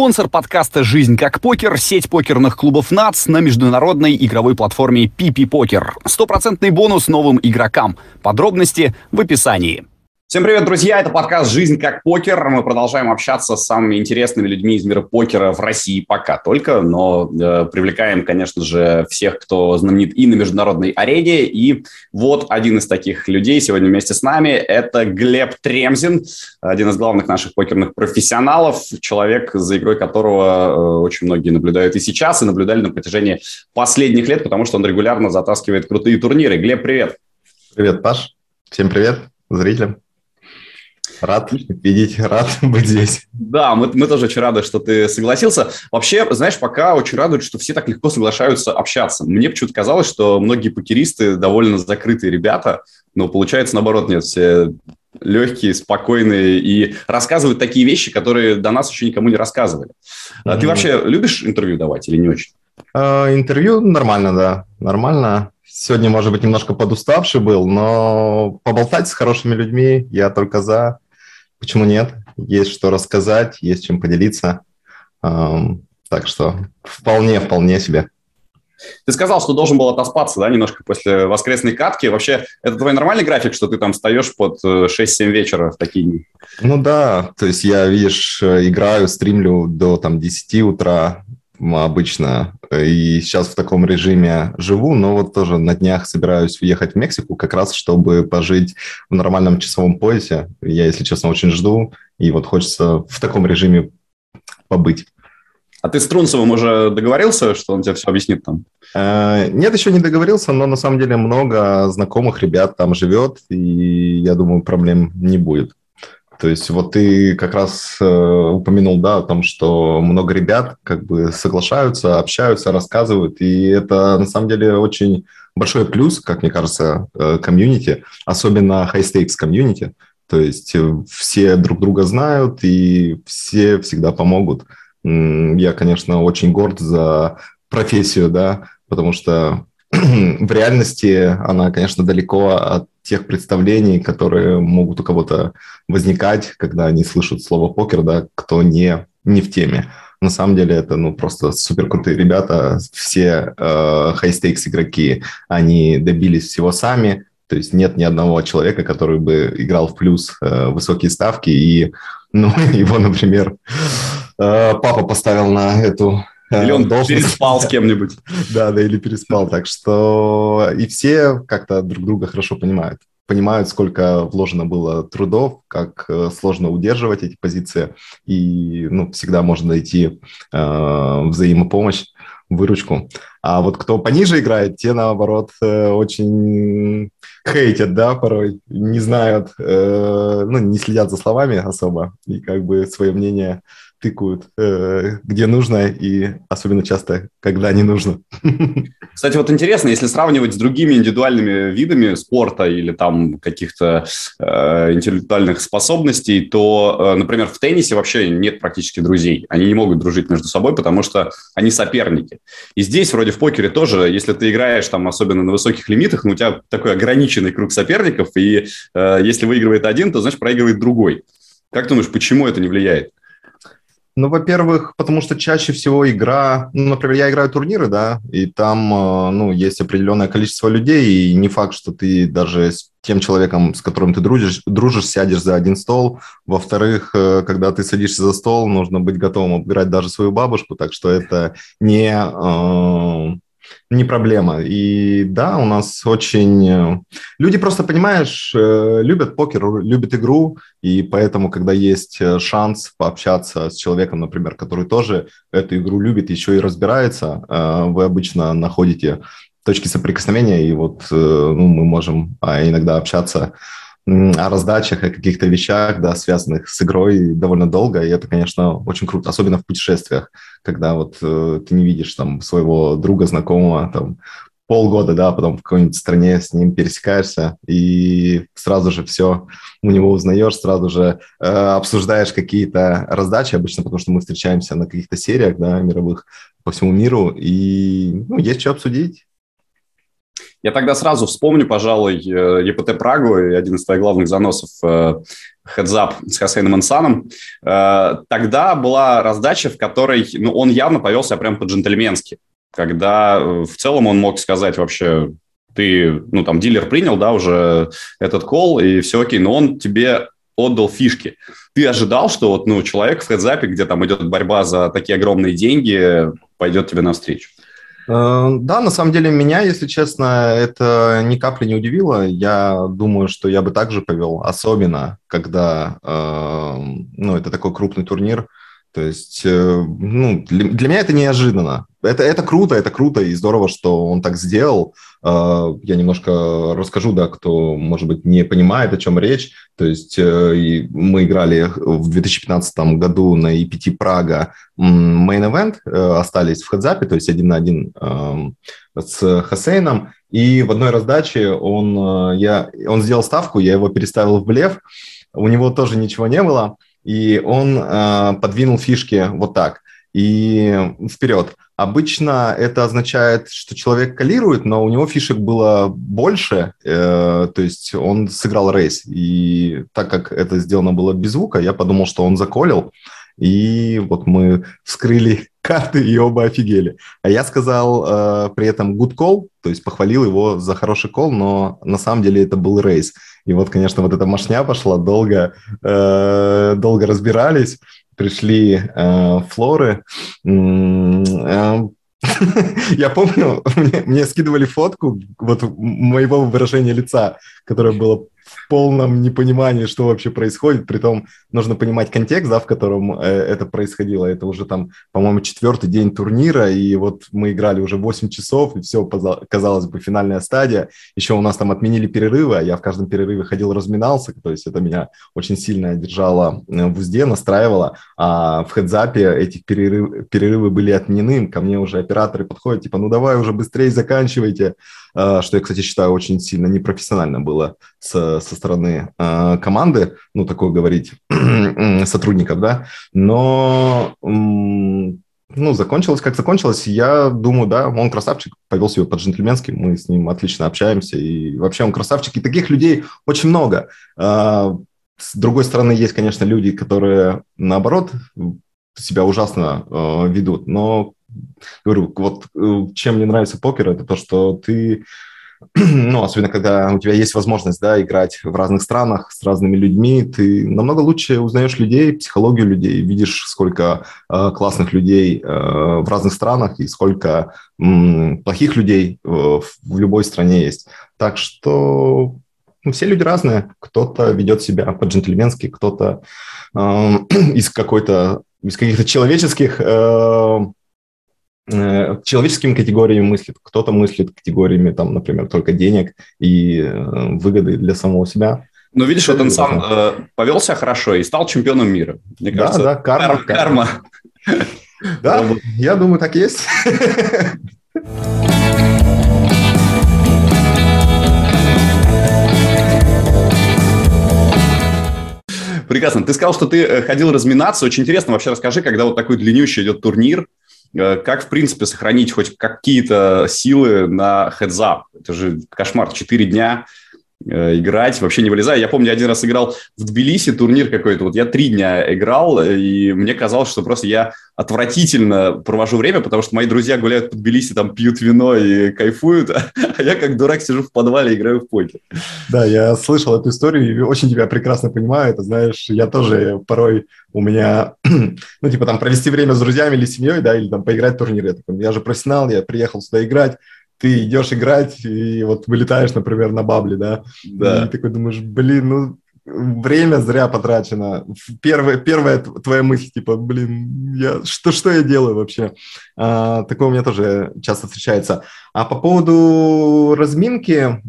Спонсор подкаста «Жизнь как покер» — сеть покерных клубов НАЦ на международной игровой платформе PP Покер. Стопроцентный бонус новым игрокам. Подробности в описании. Всем привет, друзья! Это подкаст «Жизнь как покер». Мы продолжаем общаться с самыми интересными людьми из мира покера в России пока только, но э, привлекаем, конечно же, всех, кто знаменит и на международной арене. И вот один из таких людей сегодня вместе с нами – это Глеб Тремзин, один из главных наших покерных профессионалов, человек, за игрой которого э, очень многие наблюдают и сейчас, и наблюдали на протяжении последних лет, потому что он регулярно затаскивает крутые турниры. Глеб, привет! Привет, Паш! Всем привет зрителям! Рад видеть, рад быть здесь. Да, мы, мы тоже очень рады, что ты согласился. Вообще, знаешь, пока очень радует, что все так легко соглашаются общаться. Мне почему-то казалось, что многие покеристы довольно закрытые ребята, но получается наоборот, нет, все легкие, спокойные и рассказывают такие вещи, которые до нас еще никому не рассказывали. Mm-hmm. Ты вообще любишь интервью давать или не очень? Uh, интервью нормально, да, нормально. Сегодня, может быть, немножко подуставший был, но поболтать с хорошими людьми я только за. Почему нет? Есть что рассказать, есть чем поделиться. Так что вполне, вполне себе. Ты сказал, что должен был отоспаться, да, немножко после воскресной катки. Вообще, это твой нормальный график, что ты там встаешь под 6-7 э, вечера в такие дни? Ну да, то есть я, видишь, э, играю, стримлю до там 10 утра, обычно. И сейчас в таком режиме живу, но вот тоже на днях собираюсь уехать в Мексику, как раз чтобы пожить в нормальном часовом поясе. Я, если честно, очень жду, и вот хочется в таком режиме побыть. А ты с Трунцевым уже договорился, что он тебе все объяснит там? Э, нет, еще не договорился, но на самом деле много знакомых ребят там живет, и я думаю, проблем не будет. То есть вот ты как раз э, упомянул, да, о том, что много ребят как бы соглашаются, общаются, рассказывают, и это на самом деле очень большой плюс, как мне кажется, э, комьюнити, особенно high-stakes комьюнити, то есть э, все друг друга знают и все всегда помогут. Я, конечно, очень горд за профессию, да, потому что в реальности она, конечно, далеко от тех представлений, которые могут у кого-то возникать, когда они слышат слово покер, да, кто не, не в теме. На самом деле это ну, просто супер крутые ребята, все э, high-stakes игроки, они добились всего сами, то есть нет ни одного человека, который бы играл в плюс э, высокие ставки, и ну, его, например, э, папа поставил на эту или он должен... переспал с кем-нибудь. Да, да, или переспал. Так что и все как-то друг друга хорошо понимают. Понимают, сколько вложено было трудов, как э, сложно удерживать эти позиции. И ну, всегда можно найти э, взаимопомощь, выручку. А вот кто пониже играет, те, наоборот, э, очень хейтят, да, порой, не знают, э, ну, не следят за словами особо, и как бы свое мнение тыкают, э, где нужно, и особенно часто, когда не нужно. Кстати, вот интересно, если сравнивать с другими индивидуальными видами спорта или там каких-то э, интеллектуальных способностей, то, э, например, в теннисе вообще нет практически друзей. Они не могут дружить между собой, потому что они соперники. И здесь, вроде в покере тоже, если ты играешь там особенно на высоких лимитах, ну, у тебя такой ограниченный круг соперников, и если выигрывает один, то, значит, проигрывает другой. Как думаешь, почему это не влияет? Ну, во-первых, потому что чаще всего игра, ну, например, я играю турниры, да, и там, э, ну, есть определенное количество людей, и не факт, что ты даже с тем человеком, с которым ты дружишь, дружишь, сядешь за один стол. Во-вторых, э, когда ты садишься за стол, нужно быть готовым обыграть даже свою бабушку, так что это не э, не проблема. И да, у нас очень... Э, люди просто, понимаешь, э, любят покер, любят игру, и поэтому, когда есть э, шанс пообщаться с человеком, например, который тоже эту игру любит, еще и разбирается, вы обычно находите точки соприкосновения, и вот ну, мы можем а, иногда общаться о раздачах, о каких-то вещах, да, связанных с игрой довольно долго, и это, конечно, очень круто, особенно в путешествиях, когда вот э, ты не видишь там своего друга, знакомого, там, полгода, да, потом в какой-нибудь стране с ним пересекаешься, и сразу же все у него узнаешь, сразу же э, обсуждаешь какие-то раздачи, обычно потому что мы встречаемся на каких-то сериях, да, мировых по всему миру, и, ну, есть что обсудить. Я тогда сразу вспомню, пожалуй, ЕПТ Прагу один из твоих главных заносов хедзап с Хасейном Инсаном. Тогда была раздача, в которой ну, он явно повел себя прям по-джентльменски, когда в целом он мог сказать вообще, ты, ну, там, дилер принял, да, уже этот кол, и все окей, но он тебе отдал фишки. Ты ожидал, что вот, ну, человек в хедзапе, где там идет борьба за такие огромные деньги, пойдет тебе навстречу? Э, да, на самом деле меня, если честно, это ни капли не удивило. Я думаю, что я бы также повел, особенно когда, э, ну, это такой крупный турнир. То есть, э, ну, для, для меня это неожиданно. Это, это круто, это круто и здорово, что он так сделал. А, я немножко расскажу, да, кто, может быть, не понимает, о чем речь. То есть э, мы играли в 2015 году на EPT Прага main event, э, остались в хедзапе, то есть один на один эм, с Хасейном. И в одной раздаче он, э, я, он сделал ставку, я его переставил в блеф. У него тоже ничего не было. И он подвинул фишки вот так и вперед. Обычно это означает, что человек калирует, но у него фишек было больше, э, то есть он сыграл рейс. И так как это сделано было без звука, я подумал, что он заколил. И вот мы вскрыли карты и оба офигели. А я сказал э, при этом good call, то есть похвалил его за хороший кол, но на самом деле это был рейс. И вот, конечно, вот эта машня пошла, долго, э, долго разбирались пришли э, флоры. Э, я помню, мне, скидывали фотку вот моего выражения лица, которое было полном непонимании, что вообще происходит. Притом нужно понимать контекст, да, в котором э, это происходило. Это уже там, по-моему, четвертый день турнира, и вот мы играли уже 8 часов, и все, казалось бы, финальная стадия. Еще у нас там отменили перерывы, а я в каждом перерыве ходил, разминался, то есть это меня очень сильно держало э, в узде, настраивало. А в хедзапе эти перерывы, перерывы были отменены, ко мне уже операторы подходят, типа, ну давай уже быстрее заканчивайте. Э, что я, кстати, считаю очень сильно непрофессионально было со, со стороны э, команды, ну, такое говорить, сотрудников, да, но ну, закончилось, как закончилось, я думаю, да, он красавчик, повел себя по-джентльменски, мы с ним отлично общаемся, и вообще он красавчик, и таких людей очень много. Э, с другой стороны, есть, конечно, люди, которые, наоборот, себя ужасно ведут, но говорю, вот э, чем мне нравится покер, это то, что ты, ну, особенно когда у тебя есть возможность, да, играть в разных странах с разными людьми, ты намного лучше узнаешь людей, психологию людей, видишь, сколько э, классных людей э, в разных странах и сколько э, плохих людей э, в любой стране есть. Так что ну, все люди разные. Кто-то ведет себя по-джентльменски, кто-то э, из какой-то из каких-то человеческих э, человеческими категориями мыслит, кто-то мыслит категориями, там, например, только денег и э, выгоды для самого себя. Ну, видишь, вот он сам э, повел себя хорошо и стал чемпионом мира. Мне да, кажется, да, карма. Карма. Да, я думаю, так есть. Прекрасно. Ты сказал, что ты э, ходил разминаться. Очень интересно. Вообще расскажи, когда вот такой длиннющий идет турнир, Э, как, в принципе, сохранить хоть какие-то силы на хедзап? Это же кошмар, 4 дня Э, играть, вообще не вылезая. Я помню, один раз играл в Тбилиси, турнир какой-то, вот я три дня играл, и мне казалось, что просто я отвратительно провожу время, потому что мои друзья гуляют по Тбилиси, там пьют вино и кайфуют, а я как дурак сижу в подвале и играю в покер. Да, я слышал эту историю и очень тебя прекрасно понимаю. Это, знаешь, я тоже порой у меня, ну, типа там провести время с друзьями или семьей, да, или там поиграть в турнир. Я, такой, я же профессионал, я приехал сюда играть, ты идешь играть, и вот вылетаешь, например, на бабле, да, да. и такой думаешь, блин, ну, время зря потрачено. Первая, первая твоя мысль, типа, блин, я, что, что я делаю вообще? А, такое у меня тоже часто встречается. А по поводу разминки,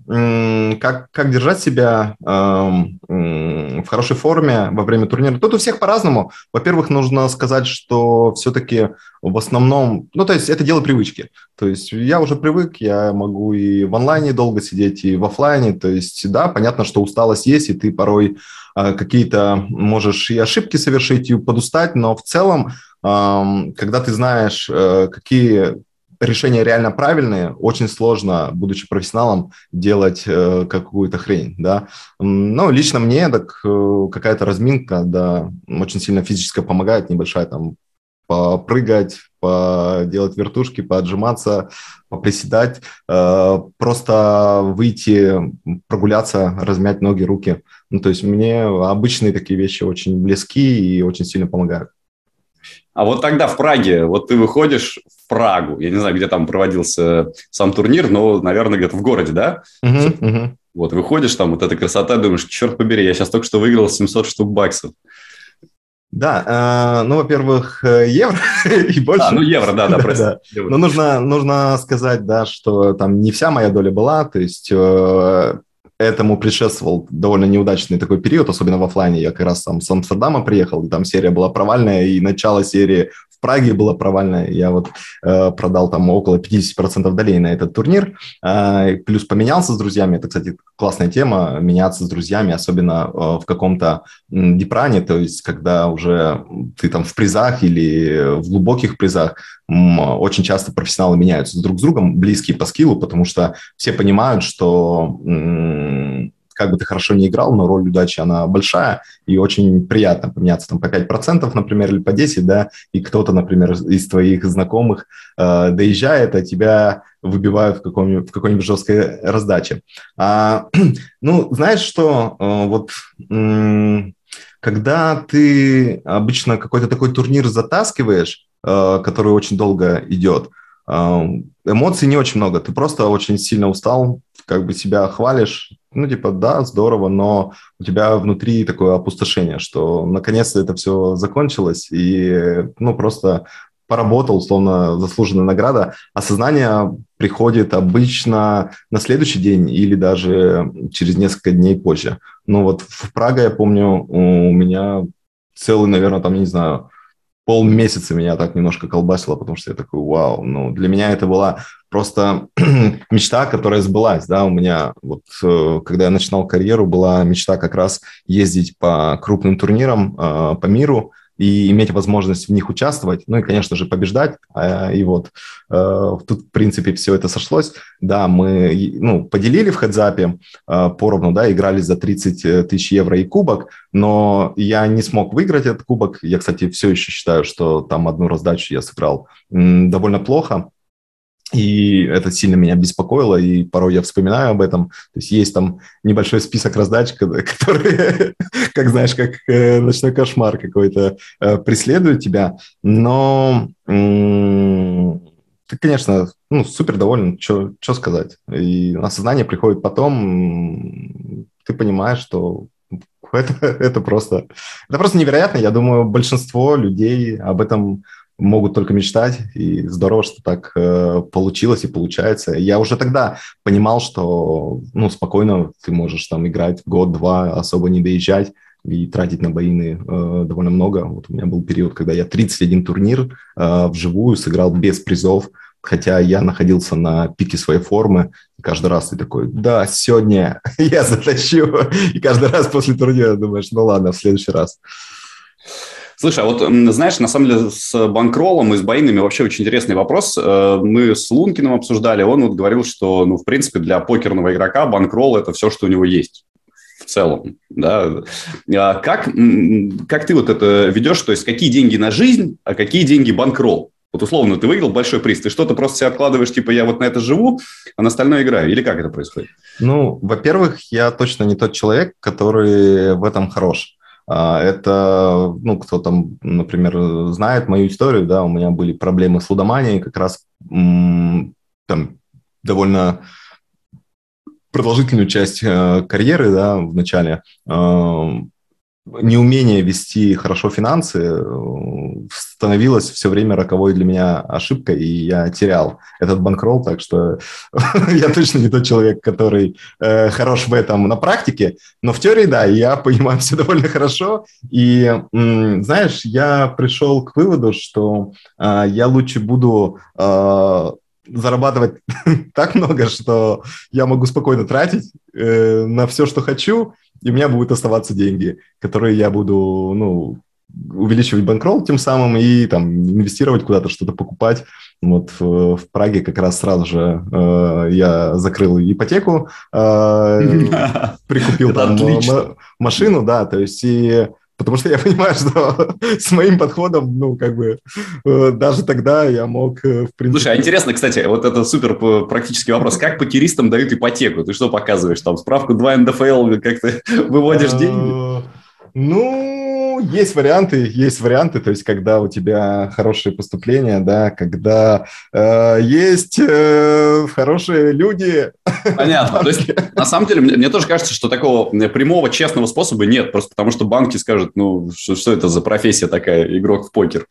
как, как держать себя в хорошей форме во время турнира? Тут у всех по-разному. Во-первых, нужно сказать, что все-таки в основном, ну, то есть это дело привычки. То есть я уже привык, я могу и в онлайне долго сидеть, и в офлайне. То есть, да, понятно, что усталость есть, и ты порой а, какие-то можешь и ошибки совершить, и подустать, но в целом, когда ты знаешь, э, какие решения реально правильные, очень сложно, будучи профессионалом, делать э, какую-то хрень, да. Но лично мне так э, какая-то разминка, да, очень сильно физически помогает, небольшая там попрыгать, поделать вертушки, поотжиматься, поприседать, просто выйти, прогуляться, размять ноги, руки. Ну, то есть мне обычные такие вещи очень близки и очень сильно помогают. А вот тогда в Праге, вот ты выходишь в Прагу, я не знаю, где там проводился сам турнир, но, наверное, где-то в городе, да? Uh-huh, uh-huh. Вот, выходишь там, вот эта красота, думаешь, черт побери, я сейчас только что выиграл 700 штук баксов. Да, э, ну, во-первых, э, евро и больше. А, ну, евро, да, да, прости. да. Но нужно, нужно сказать, да, что там не вся моя доля была, то есть э, этому предшествовал довольно неудачный такой период, особенно в офлайне. Я как раз там с Амстердама приехал, и там серия была провальная, и начало серии Праге было провальное. Я вот э, продал там около 50% долей на этот турнир. Э, плюс поменялся с друзьями. Это, кстати, классная тема, меняться с друзьями, особенно э, в каком-то депране, то есть когда уже ты там в призах или в глубоких призах, очень часто профессионалы меняются друг с другом, близкие по скиллу, потому что все понимают, что как бы ты хорошо не играл, но роль удачи, она большая, и очень приятно поменяться там по 5%, например, или по 10%, да, и кто-то, например, из твоих знакомых э, доезжает, а тебя выбивают в, каком, в какой-нибудь жесткой раздаче. А, ну, знаешь что, э, вот... М- когда ты обычно какой-то такой турнир затаскиваешь, э, который очень долго идет, э, эмоций не очень много. Ты просто очень сильно устал, как бы себя хвалишь, ну, типа, да, здорово, но у тебя внутри такое опустошение, что наконец-то это все закончилось, и, ну, просто поработал, условно, заслуженная награда. Осознание приходит обычно на следующий день или даже через несколько дней позже. Ну, вот в Прага, я помню, у меня целый, наверное, там, не знаю, полмесяца меня так немножко колбасило, потому что я такой, вау, ну, для меня это была просто мечта, которая сбылась, да, у меня вот, э, когда я начинал карьеру, была мечта как раз ездить по крупным турнирам э, по миру, и иметь возможность в них участвовать, ну и, конечно же, побеждать. А, и вот э, тут, в принципе, все это сошлось. Да, мы ну, поделили в хедзапе поровну, да, играли за 30 тысяч евро и кубок, но я не смог выиграть этот кубок. Я, кстати, все еще считаю, что там одну раздачу я сыграл довольно плохо. И это сильно меня беспокоило, и порой я вспоминаю об этом. То есть есть там небольшой список раздач, которые, как знаешь, как э, ночной кошмар какой-то э, преследуют тебя. Но ты, конечно, ну, супер доволен, что сказать. И осознание приходит потом, ты понимаешь, что это, это просто это просто невероятно. Я думаю, большинство людей об этом могут только мечтать, и здорово, что так э, получилось и получается. Я уже тогда понимал, что ну, спокойно ты можешь там играть год-два, особо не доезжать и тратить на боины э, довольно много. Вот у меня был период, когда я 31 турнир э, вживую сыграл без призов, хотя я находился на пике своей формы, каждый раз ты такой, да, сегодня я затащу, и каждый раз после турнира думаешь, ну ладно, в следующий раз. Слушай, а вот знаешь, на самом деле с банкролом и с боинами вообще очень интересный вопрос. Э, мы с Лункиным обсуждали, он вот говорил, что, ну, в принципе, для покерного игрока банкролл – это все, что у него есть в целом, да. А как, как ты вот это ведешь, то есть какие деньги на жизнь, а какие деньги банкролл? Вот условно, ты выиграл большой приз, ты что-то просто себе откладываешь, типа, я вот на это живу, а на остальное играю. Или как это происходит? Ну, во-первых, я точно не тот человек, который в этом хорош. А, это, ну, кто там, например, знает мою историю, да, у меня были проблемы с лудоманией, как раз там довольно продолжительную часть э, карьеры, да, в начале неумение вести хорошо финансы э, становилось все время роковой для меня ошибкой, и я терял этот банкролл, так что я точно не тот человек, который э, хорош в этом на практике, но в теории, да, я понимаю все довольно хорошо, и, знаешь, я пришел к выводу, что э, я лучше буду э, зарабатывать так много, что я могу спокойно тратить э, на все, что хочу, и у меня будут оставаться деньги, которые я буду, ну, увеличивать банкролл тем самым и там инвестировать куда-то, что-то покупать. Вот в, в Праге как раз сразу же э, я закрыл ипотеку, э, прикупил там машину, да, то есть и Потому что я понимаю, что с моим подходом, ну, как бы, э, даже тогда я мог, э, в принципе... Слушай, а интересно, кстати, вот это супер практический вопрос. Как покеристам дают ипотеку? Ты что показываешь? Там справку 2 НДФЛ, как ты выводишь деньги? Ну, есть варианты, есть варианты, то есть когда у тебя хорошие поступления, да, когда э, есть э, хорошие люди. Понятно. То есть на самом деле мне, мне тоже кажется, что такого прямого честного способа нет, просто потому что банки скажут, ну что, что это за профессия такая, игрок в покер.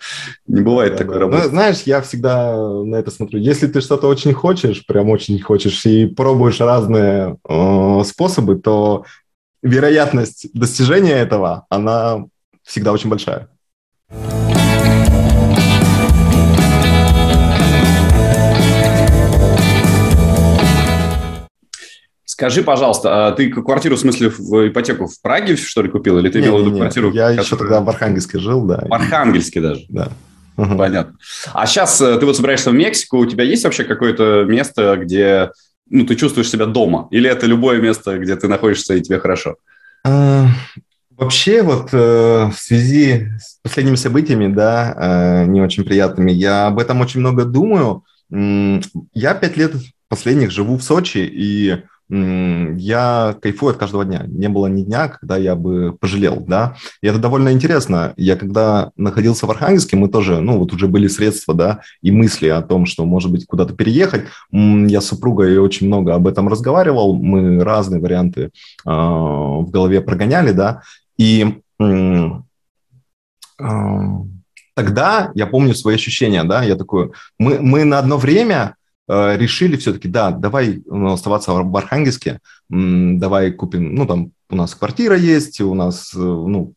Не бывает да, такой да. работы. Ну, знаешь, я всегда на это смотрю. Если ты что-то очень хочешь, прям очень хочешь и пробуешь разные э, способы, то вероятность достижения этого, она всегда очень большая. Скажи, пожалуйста, а ты квартиру, в смысле, в ипотеку в Праге, что ли, купил? Или ты не, имел в виду квартиру? Я которая... еще тогда в Архангельске жил, да. В Архангельске даже? Да. Понятно. А сейчас э, ты вот собираешься в Мексику, у тебя есть вообще какое-то место, где ну, ты чувствуешь себя дома? Или это любое место, где ты находишься и тебе хорошо? Вообще, вот э, в связи с последними событиями, да, э, не очень приятными, я об этом очень много думаю. Я пять лет последних живу в Сочи, и я кайфую от каждого дня. Не было ни дня, когда я бы пожалел, да. И это довольно интересно. Я когда находился в Архангельске, мы тоже, ну, вот уже были средства, да, и мысли о том, что, может быть, куда-то переехать. Я с супругой очень много об этом разговаривал. Мы разные варианты э, в голове прогоняли, да. И э, тогда я помню свои ощущения, да, я такой, мы, мы на одно время э, решили все-таки, да, давай оставаться в Архангельске, давай купим, ну, там у нас квартира есть, у нас, э, ну,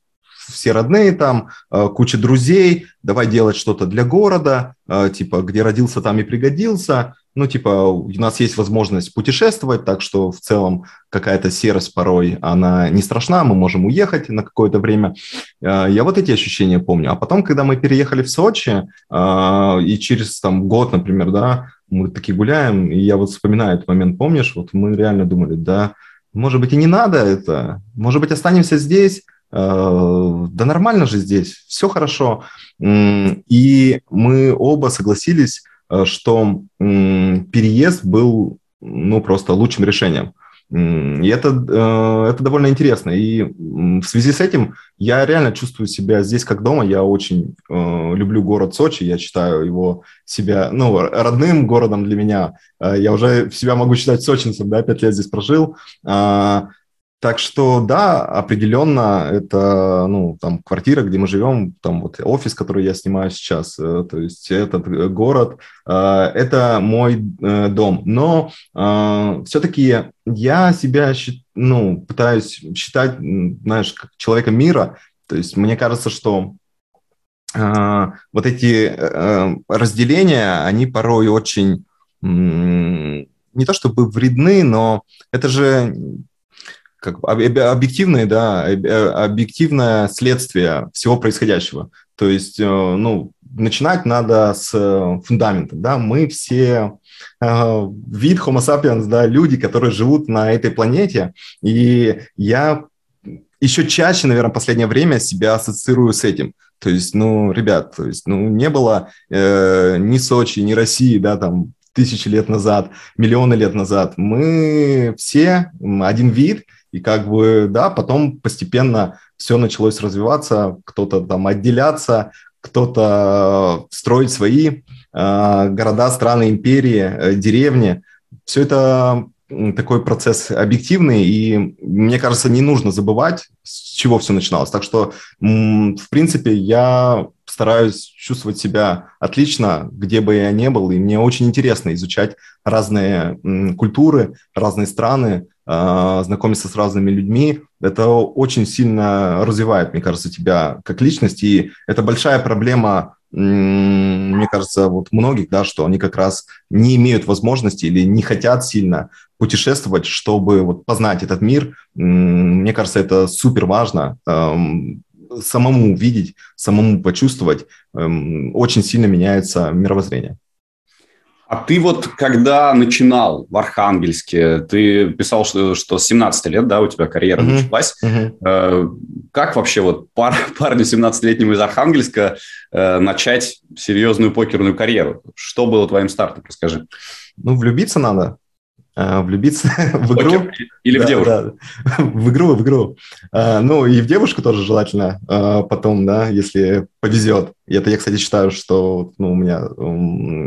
все родные там, куча друзей, давай делать что-то для города, типа, где родился, там и пригодился, ну, типа, у нас есть возможность путешествовать, так что в целом какая-то серость порой, она не страшна, мы можем уехать на какое-то время. А, я вот эти ощущения помню. А потом, когда мы переехали в Сочи, а, и через там год, например, да, мы такие гуляем, и я вот вспоминаю этот момент, помнишь, вот мы реально думали, да, может быть, и не надо это, может быть, останемся здесь, а, да нормально же здесь, все хорошо. И мы оба согласились, Э, что переезд был ну, просто лучшим решением. И это, э, это довольно интересно. И в связи с этим я реально чувствую себя здесь как дома. Я очень э, люблю город Сочи. Я считаю его себя ну, родным городом для меня. Я уже себя могу считать сочинцем, да, пять лет здесь прожил. Так что да, определенно это ну там квартира, где мы живем, там вот офис, который я снимаю сейчас, э, то есть этот э, город, э, это мой дом. Но все-таки я себя ну пытаюсь считать, знаешь, как человека мира. То есть мне кажется, что вот эти разделения, они порой очень не то чтобы вредны, но это же как объективное, да, объективное следствие всего происходящего. То есть, э, ну, начинать надо с э, фундамента, да, мы все э, вид Homo sapiens, да, люди, которые живут на этой планете, и я еще чаще, наверное, в последнее время себя ассоциирую с этим. То есть, ну, ребят, то есть, ну, не было э, ни Сочи, ни России, да, там, тысячи лет назад, миллионы лет назад. Мы все один вид, и как бы, да, потом постепенно все началось развиваться, кто-то там отделяться, кто-то строить свои э, города, страны, империи, э, деревни. Все это такой процесс объективный, и мне кажется, не нужно забывать, с чего все начиналось. Так что, в принципе, я стараюсь чувствовать себя отлично, где бы я ни был, и мне очень интересно изучать разные культуры, разные страны, знакомиться с разными людьми. Это очень сильно развивает, мне кажется, тебя как личность, и это большая проблема мне кажется, вот многих, да, что они как раз не имеют возможности или не хотят сильно путешествовать, чтобы вот познать этот мир. Мне кажется, это супер важно самому увидеть, самому почувствовать. Очень сильно меняется мировоззрение. А ты вот, когда начинал в Архангельске, ты писал, что, что с 17 лет, да, у тебя карьера uh-huh. началась. Uh-huh. Как вообще вот пар, парню 17-летнему из Архангельска э, начать серьезную покерную карьеру? Что было твоим стартом, расскажи. Ну, влюбиться надо. А, влюбиться в игру. Или да, в девушку. Да. В игру, в игру. А, ну, и в девушку тоже желательно а, потом, да, если повезет. И это я, кстати, считаю, что ну, у меня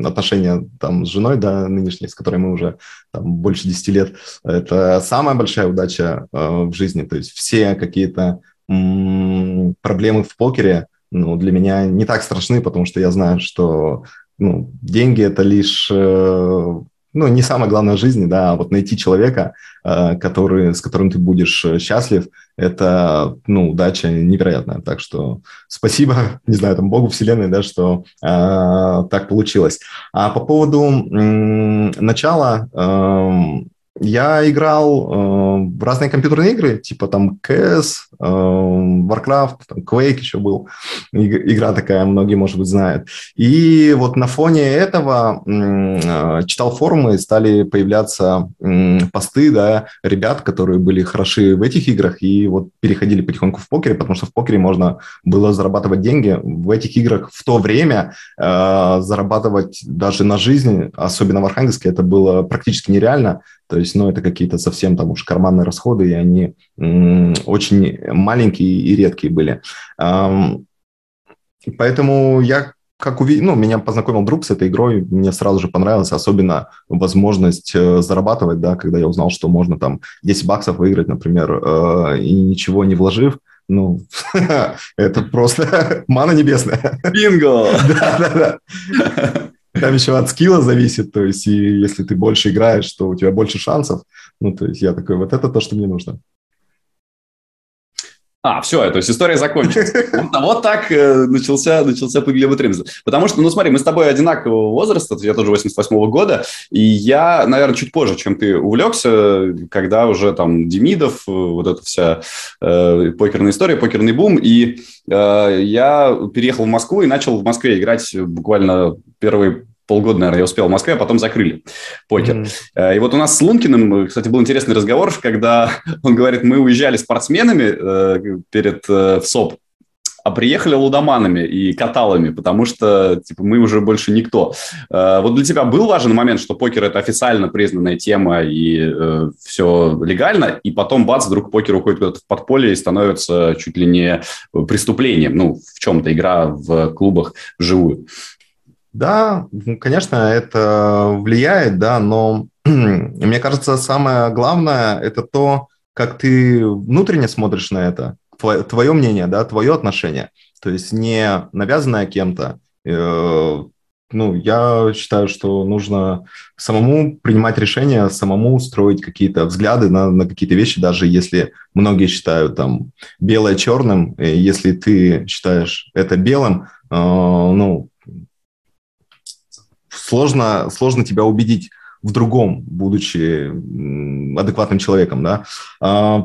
отношения там с женой, да, нынешней, с которой мы уже там больше 10 лет, это самая большая удача в жизни. То есть все какие-то проблемы в покере, ну, для меня не так страшны, потому что я знаю, что ну, деньги – это лишь э, ну, не самое главное в жизни, да, а вот найти человека, э, который, с которым ты будешь э, счастлив, это, ну, удача невероятная. Так что спасибо, не знаю, там, Богу, Вселенной, да, что э, так получилось. А по поводу э, начала, э, я играл э, в разные компьютерные игры, типа там CS, Warcraft, там Quake еще был, игра такая, многие, может быть, знают. И вот на фоне этого э, читал форумы, стали появляться посты, да, ребят, которые были хороши в этих играх и вот переходили потихоньку в покере, потому что в покере можно было зарабатывать деньги. В этих играх в то время э, зарабатывать даже на жизнь, особенно в Архангельске, это было практически нереально. То есть, ну, это какие-то совсем там уж карманные расходы, и они очень маленькие и редкие были. Поэтому я как увидел, ну, меня познакомил друг с этой игрой, мне сразу же понравилось, особенно возможность э, зарабатывать, да, когда я узнал, что можно там 10 баксов выиграть, например, э, и ничего не вложив, ну, это просто мана небесная. Бинго! Да, да, да. Там еще от скилла зависит, то есть, и если ты больше играешь, то у тебя больше шансов. Ну, то есть, я такой, вот это то, что мне нужно. А, все, то есть история закончилась. Вот, так э, начался, начался путь Глеба Тримза. Потому что, ну смотри, мы с тобой одинакового возраста, я тоже 88-го года, и я, наверное, чуть позже, чем ты увлекся, когда уже там Демидов, э, вот эта вся э, покерная история, покерный бум, и э, я переехал в Москву и начал в Москве играть буквально первые полгода, наверное, я успел в Москве, а потом закрыли покер. Mm-hmm. И вот у нас с Лункиным, кстати, был интересный разговор, когда он говорит, мы уезжали спортсменами э, перед э, в СОП, а приехали лудоманами и каталами, потому что типа, мы уже больше никто. Э, вот для тебя был важен момент, что покер – это официально признанная тема и э, все легально, и потом, бац, вдруг покер уходит куда-то в подполье и становится чуть ли не преступлением, ну, в чем-то игра в клубах вживую. Да, конечно, это влияет, да, но мне кажется, самое главное – это то, как ты внутренне смотришь на это, твое, твое мнение, да, твое отношение. То есть не навязанное кем-то. Э, ну, я считаю, что нужно самому принимать решения, самому строить какие-то взгляды на, на какие-то вещи, даже если многие считают там белое черным, если ты считаешь это белым, э, ну, сложно, сложно тебя убедить в другом, будучи адекватным человеком, да. А,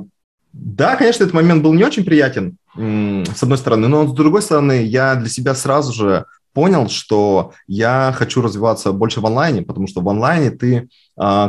да, конечно, этот момент был не очень приятен, с одной стороны, но с другой стороны, я для себя сразу же понял, что я хочу развиваться больше в онлайне, потому что в онлайне ты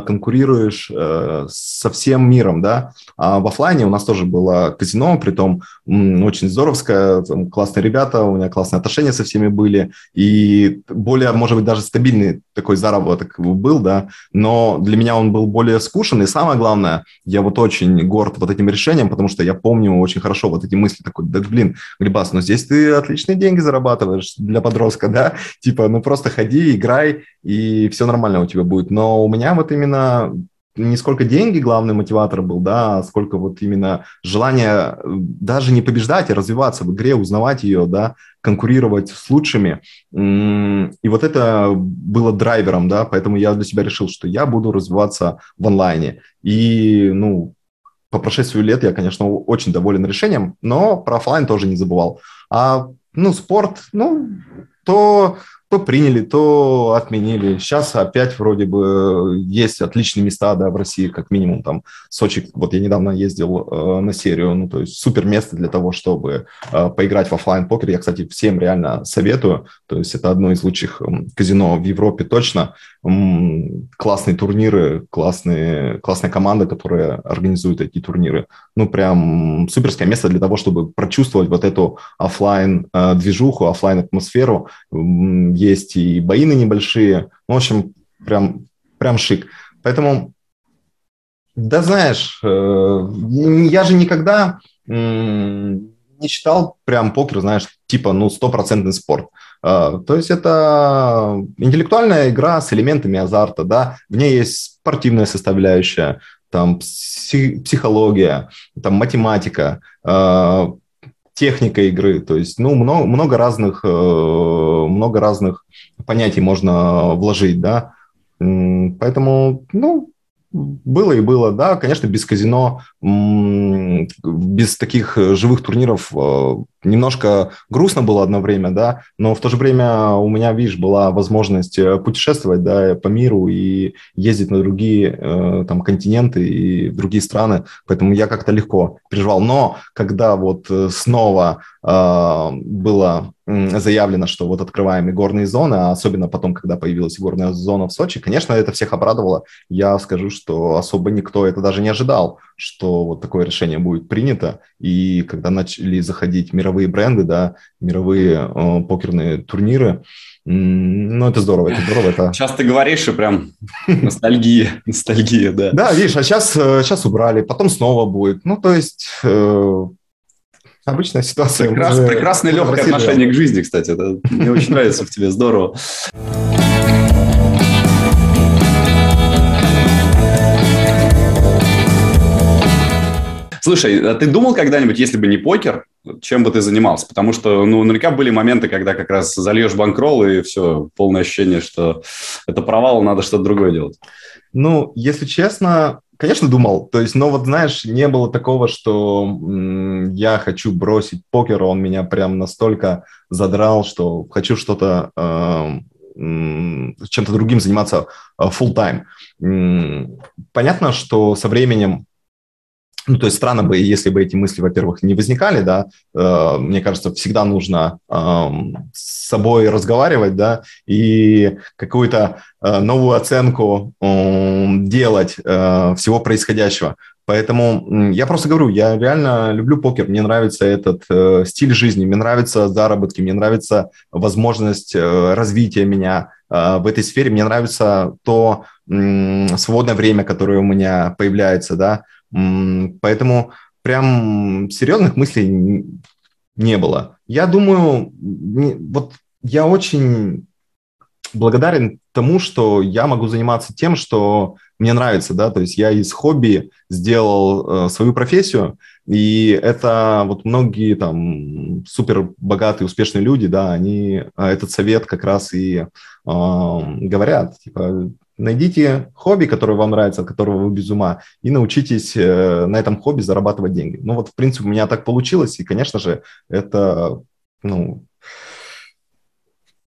конкурируешь а, со всем миром, да. А в офлайне у нас тоже было казино, при том очень здоровское, там, классные ребята, у меня классные отношения со всеми были, и более, может быть, даже стабильный такой заработок был, да, но для меня он был более скучен, и самое главное, я вот очень горд вот этим решением, потому что я помню очень хорошо вот эти мысли такой, да блин, Глебас, ну здесь ты отличные деньги зарабатываешь для подростка, да, типа, ну просто ходи, играй, и все нормально у тебя будет, но у меня вот именно не сколько деньги главный мотиватор был, да, а сколько вот именно желание э, даже не побеждать, а развиваться в игре, узнавать ее, да, конкурировать с лучшими. И вот это было драйвером, да, поэтому я для себя решил, что я буду развиваться в онлайне. И, ну, по прошествию лет я, конечно, очень доволен решением, но про офлайн тоже не забывал. А, ну, спорт, ну, то то приняли, то отменили. Сейчас опять вроде бы есть отличные места, да, в России, как минимум там Сочи. Вот я недавно ездил э, на серию, ну, то есть супер место для того, чтобы э, поиграть в офлайн покер. Я, кстати, всем реально советую. То есть это одно из лучших э, казино в Европе точно. Классные турниры, классные, классная команда, которая организует эти турниры. Ну, прям суперское место для того, чтобы прочувствовать вот эту офлайн э, движуху, офлайн атмосферу есть и бои на небольшие. Ну, в общем, прям, прям шик. Поэтому, да знаешь, э, я же никогда не считал прям покер, знаешь, типа, ну, стопроцентный спорт. А, то есть это интеллектуальная игра с элементами азарта, да, в ней есть спортивная составляющая, там психология, там математика, а, техника игры, то есть, ну, много, много разных, э, много разных понятий можно вложить, да, поэтому, ну, было и было, да, конечно, без казино, без таких живых турниров э, немножко грустно было одно время, да, но в то же время у меня, видишь, была возможность э, путешествовать, да, по миру и ездить на другие э, там континенты и другие страны, поэтому я как-то легко переживал. Но когда вот э, снова э, было заявлено, что вот открываем горные зоны, а особенно потом, когда появилась горная зона в Сочи, конечно, это всех обрадовало. Я скажу, что особо никто это даже не ожидал, что вот такое решение будет принято. И когда начали заходить мировые бренды, да, мировые э, покерные турниры, ну, это здорово, это здорово. Это... Сейчас ты говоришь, и прям ностальгия, ностальгия, да. Да, видишь, а сейчас, сейчас э, убрали, потом снова будет. Ну, то есть, э, обычная ситуация. Прекрас, прекрасное легкое отношение к жизни, кстати. Это, мне очень нравится в тебе, здорово. Слушай, а ты думал когда-нибудь, если бы не покер, чем бы ты занимался? Потому что, ну, наверняка были моменты, когда как раз зальешь банкролл, и все, полное ощущение, что это провал, надо что-то другое делать. Ну, если честно, конечно, думал. То есть, но вот, знаешь, не было такого, что я хочу бросить покер, он меня прям настолько задрал, что хочу что-то э- чем-то другим заниматься э, full time. Понятно, что со временем ну, то есть странно бы, если бы эти мысли, во-первых, не возникали, да, э, мне кажется, всегда нужно э, с собой разговаривать, да, и какую-то э, новую оценку э, делать э, всего происходящего. Поэтому я просто говорю, я реально люблю покер, мне нравится этот э, стиль жизни, мне нравятся заработки, мне нравится возможность э, развития меня э, в этой сфере, мне нравится то э, свободное время, которое у меня появляется, да, Поэтому прям серьезных мыслей не было. Я думаю, вот я очень благодарен тому, что я могу заниматься тем, что мне нравится, да, то есть я из хобби сделал э, свою профессию, и это вот многие там супер богатые, успешные люди, да, они э, этот совет как раз и э, говорят, типа, найдите хобби, которое вам нравится, от которого вы без ума, и научитесь э, на этом хобби зарабатывать деньги. Ну вот, в принципе, у меня так получилось, и, конечно же, это, ну,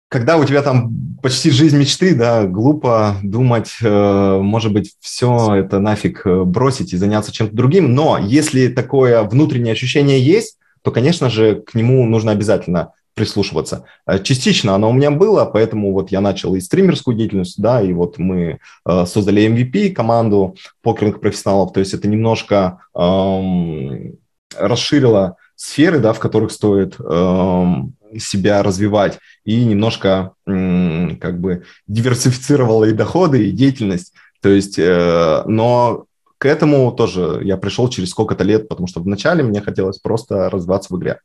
когда у тебя там почти жизнь мечты, да, глупо думать, э, может быть, все это нафиг э, бросить и заняться чем-то другим. Но если такое внутреннее ощущение есть, то, конечно же, к нему нужно обязательно прислушиваться. Э, частично оно у меня было, поэтому вот я начал и стримерскую деятельность, да, и вот мы э, создали MVP, команду покерных профессионалов, то есть это немножко эм, расширило сферы, да, в которых стоит эм, себя развивать, и немножко эм, как бы диверсифицировало и доходы, и деятельность, то есть, э, но к этому тоже я пришел через сколько-то лет, потому что вначале мне хотелось просто развиваться в игре.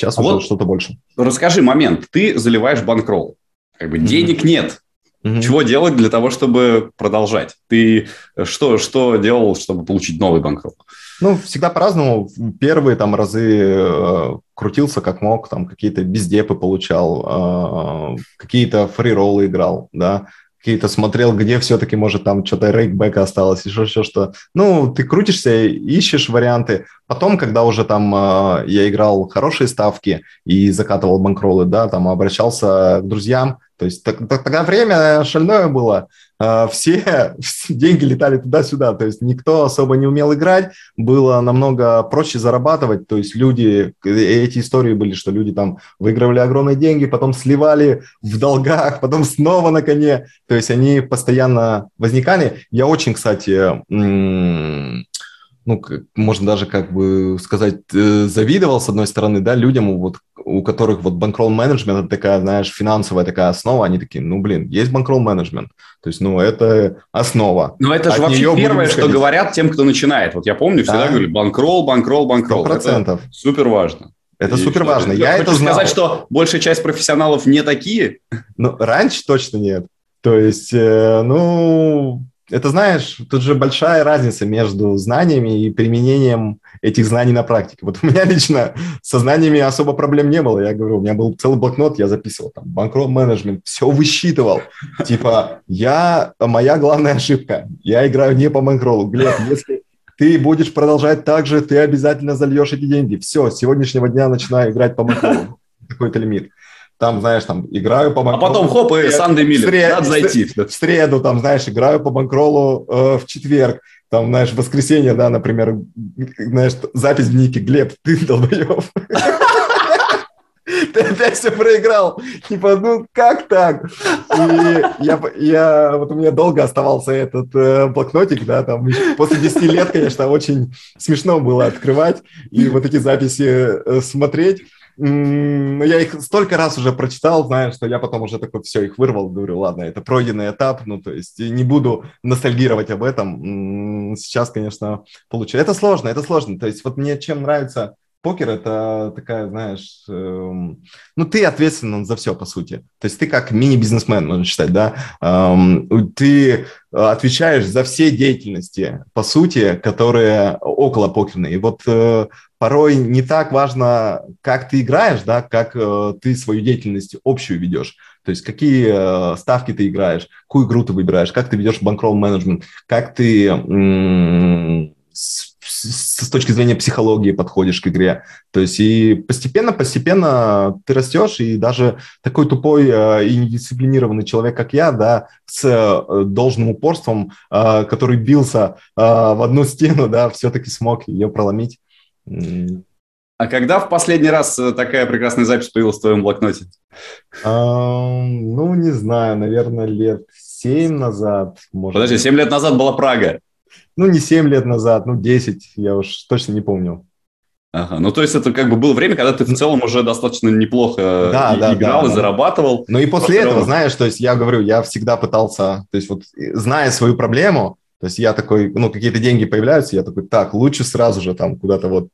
Сейчас а уже вот что-то больше. Расскажи момент. Ты заливаешь банкролл. Как бы mm-hmm. денег нет. Mm-hmm. Чего делать для того, чтобы продолжать? Ты что, что делал, чтобы получить новый банкролл? Ну, всегда по-разному. Первые там разы э, крутился как мог, там какие-то бездепы получал, э, какие-то фрироллы играл, да какие-то смотрел, где все-таки, может, там что-то рейкбека осталось, еще что что. Ну, ты крутишься, ищешь варианты. Потом, когда уже там э, я играл хорошие ставки и закатывал банкролы, да, там обращался к друзьям, То есть тогда время шальное было, все, все деньги летали туда-сюда, то есть никто особо не умел играть, было намного проще зарабатывать, то есть люди, эти истории были, что люди там выигрывали огромные деньги, потом сливали в долгах, потом снова на коне, то есть они постоянно возникали. Я очень, кстати, ну, можно даже как бы сказать, э, завидовал, с одной стороны, да, людям, вот, у которых вот банкролл менеджмент это такая, знаешь, финансовая такая основа, они такие, ну, блин, есть банкролл менеджмент, то есть, ну, это основа. Но это же вообще первое, что говорят тем, кто начинает. Вот я помню, всегда да. говорили, банкролл, банкролл, банкролл. процентов. Супер важно. Это супер важно. Я это знал. сказать, что большая часть профессионалов не такие? Ну, раньше точно нет. То есть, э, ну, это знаешь, тут же большая разница между знаниями и применением этих знаний на практике. Вот у меня лично со знаниями особо проблем не было. Я говорю, у меня был целый блокнот, я записывал там банкрот менеджмент, все высчитывал. Типа, я, моя главная ошибка, я играю не по банкролу. Глеб, если ты будешь продолжать так же, ты обязательно зальешь эти деньги. Все, с сегодняшнего дня начинаю играть по банкролу. Какой-то лимит там, знаешь, там, играю по банкролу. А потом хоп, и Санды Миллер, сред... надо зайти. В среду, там, знаешь, играю по банкролу э, в четверг, там, знаешь, в воскресенье, да, например, знаешь, запись в нике, Глеб, ты долбоеб. Ты опять все проиграл. Типа, ну как так? И я, я, вот у меня долго оставался этот э, блокнотик, да, там после 10 лет, конечно, очень смешно было открывать и вот эти записи э, смотреть. Но я их столько раз уже прочитал, знаешь, что я потом уже такой все, их вырвал, говорю, ладно, это пройденный этап, ну, то есть не буду ностальгировать об этом. Сейчас, конечно, получу. Это сложно, это сложно. То есть вот мне чем нравится покер это такая, знаешь, эм, ну ты ответственен за все по сути. То есть ты как мини-бизнесмен, можно считать, да, эм, ты отвечаешь за все деятельности по сути, которые около покерной. И вот э, порой не так важно, как ты играешь, да, как э, ты свою деятельность общую ведешь. То есть какие э, ставки ты играешь, какую игру ты выбираешь, как ты ведешь банкролл менеджмент, как ты м- с, точки зрения психологии подходишь к игре. То есть и постепенно-постепенно ты растешь, и даже такой тупой э, и недисциплинированный человек, как я, да, с э, должным упорством, э, который бился в одну стену, да, все-таки смог ее проломить. А когда в последний раз такая прекрасная запись появилась в твоем блокноте? А, ну, не знаю, наверное, лет семь назад. Может Подожди, семь лет назад была Прага. Ну, не семь лет назад, ну, десять, я уж точно не помню. Ага, ну то есть это как бы было время, когда ты в целом уже достаточно неплохо да, и, да, играл да, и зарабатывал. Ну и после этого, знаешь, то есть я говорю, я всегда пытался, то есть вот зная свою проблему, то есть я такой, ну, какие-то деньги появляются, я такой, так, лучше сразу же там куда-то вот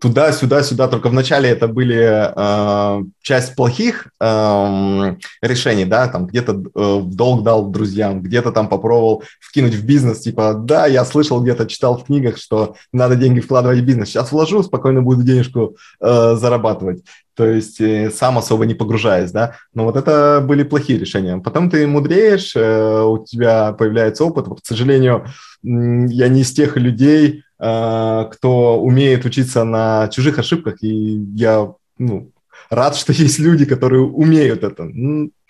туда, сюда, сюда. Только вначале это были э, часть плохих э, решений, да, там где-то э, долг дал друзьям, где-то там попробовал вкинуть в бизнес, типа, да, я слышал где-то, читал в книгах, что надо деньги вкладывать в бизнес. Сейчас вложу, спокойно буду денежку э, зарабатывать то есть э, сам особо не погружаясь, да. Но вот это были плохие решения. Потом ты мудреешь, э, у тебя появляется опыт. Вот, к сожалению, я не из тех людей, э, кто умеет учиться на чужих ошибках, и я ну, рад, что есть люди, которые умеют это.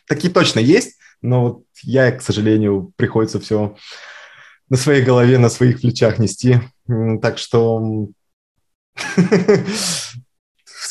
Такие точно есть, но вот я, к сожалению, приходится все на своей голове, на своих плечах нести. Так что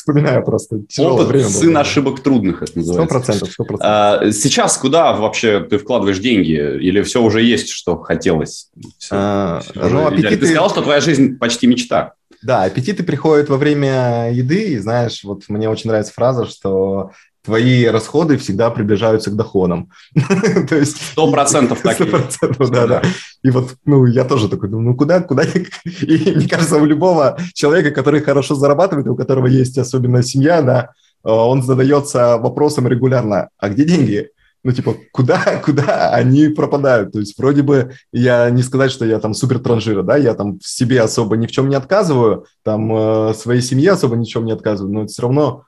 вспоминаю просто. Тяжелое Опыт время сын было. ошибок трудных, это называется. Сто процентов, сто процентов. Сейчас куда вообще ты вкладываешь деньги? Или все уже есть, что хотелось? Все, а, все ну, аппетиты... Ты сказал, что твоя жизнь почти мечта. Да, аппетиты приходят во время еды, и знаешь, вот мне очень нравится фраза, что твои расходы всегда приближаются к доходам. То есть... Сто процентов. Сто процентов, да, да. И вот, ну, я тоже такой думаю, ну, куда, куда? И мне кажется, у любого человека, который хорошо зарабатывает, у которого есть особенно семья, да, э, он задается вопросом регулярно, а где деньги? ну, типа, куда, куда они пропадают? То есть, вроде бы, я не сказать, что я там супер транжира, да, я там себе особо ни в чем не отказываю, там, э, своей семье особо ни в чем не отказываю, но все равно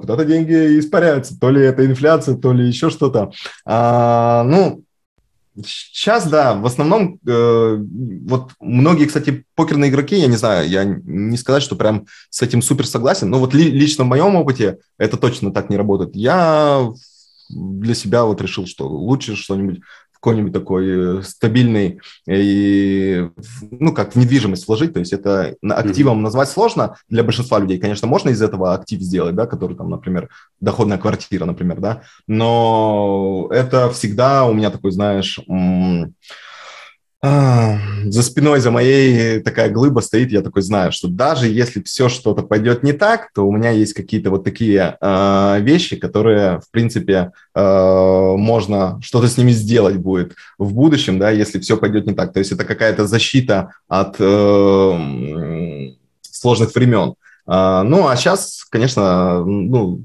куда-то деньги испаряются. То ли это инфляция, то ли еще что-то. А, ну, Сейчас, да, в основном, э, вот многие, кстати, покерные игроки, я не знаю, я не сказать, что прям с этим супер согласен, но вот ли, лично в моем опыте это точно так не работает. Я для себя вот решил, что лучше что-нибудь какой-нибудь такой э, стабильный и, ну, как в недвижимость вложить, то есть это активом mm-hmm. назвать сложно для большинства людей, конечно, можно из этого актив сделать, да, который там, например, доходная квартира, например, да, но это всегда у меня такой, знаешь, а, за спиной, за моей такая глыба стоит, я такой знаю, что даже если все что-то пойдет не так, то у меня есть какие-то вот такие э, вещи, которые, в принципе, э, можно что-то с ними сделать будет в будущем, да, если все пойдет не так. То есть это какая-то защита от э, сложных времен. Э, ну, а сейчас, конечно, ну,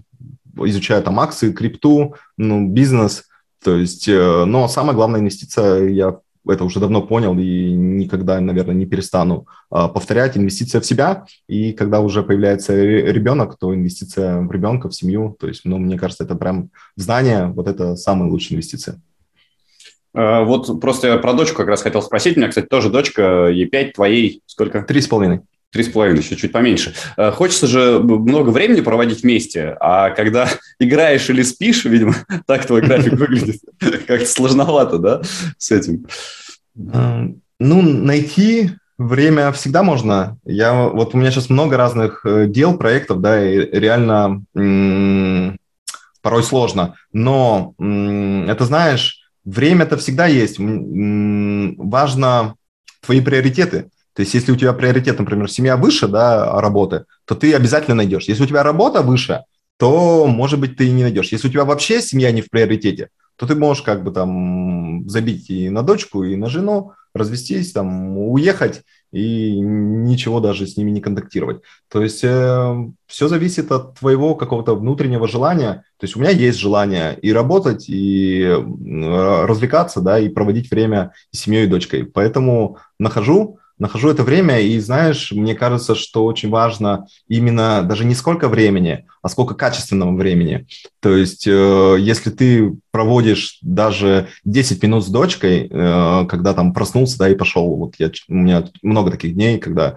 изучаю там акции, крипту, ну, бизнес, то есть, э, но самая главная инвестиция, я это уже давно понял и никогда, наверное, не перестану а, повторять. Инвестиция в себя, и когда уже появляется ребенок, то инвестиция в ребенка, в семью. То есть, ну, мне кажется, это прям знание, вот это самая лучшая инвестиция. А, вот просто я про дочку как раз хотел спросить. У меня, кстати, тоже дочка, ей 5, твоей сколько? Три с половиной. Три с половиной, еще чуть поменьше. А, хочется же много времени проводить вместе, а когда играешь или спишь, видимо, так твой график выглядит, как-то сложновато, да, с этим? Эм, ну, найти время всегда можно. Я, вот у меня сейчас много разных э, дел, проектов, да, и реально порой сложно. Но это, знаешь, время-то всегда есть. важно твои приоритеты. То есть, если у тебя приоритет, например, семья выше, да, работы, то ты обязательно найдешь. Если у тебя работа выше, то, может быть, ты и не найдешь. Если у тебя вообще семья не в приоритете, то ты можешь как бы там забить и на дочку, и на жену, развестись, там, уехать и ничего даже с ними не контактировать. То есть э, все зависит от твоего какого-то внутреннего желания. То есть у меня есть желание и работать, и развлекаться, да, и проводить время с семьей и дочкой. Поэтому нахожу нахожу это время, и знаешь, мне кажется, что очень важно именно даже не сколько времени, а сколько качественного времени. То есть, э, если ты проводишь даже 10 минут с дочкой, э, когда там проснулся, да, и пошел, вот я, у меня много таких дней, когда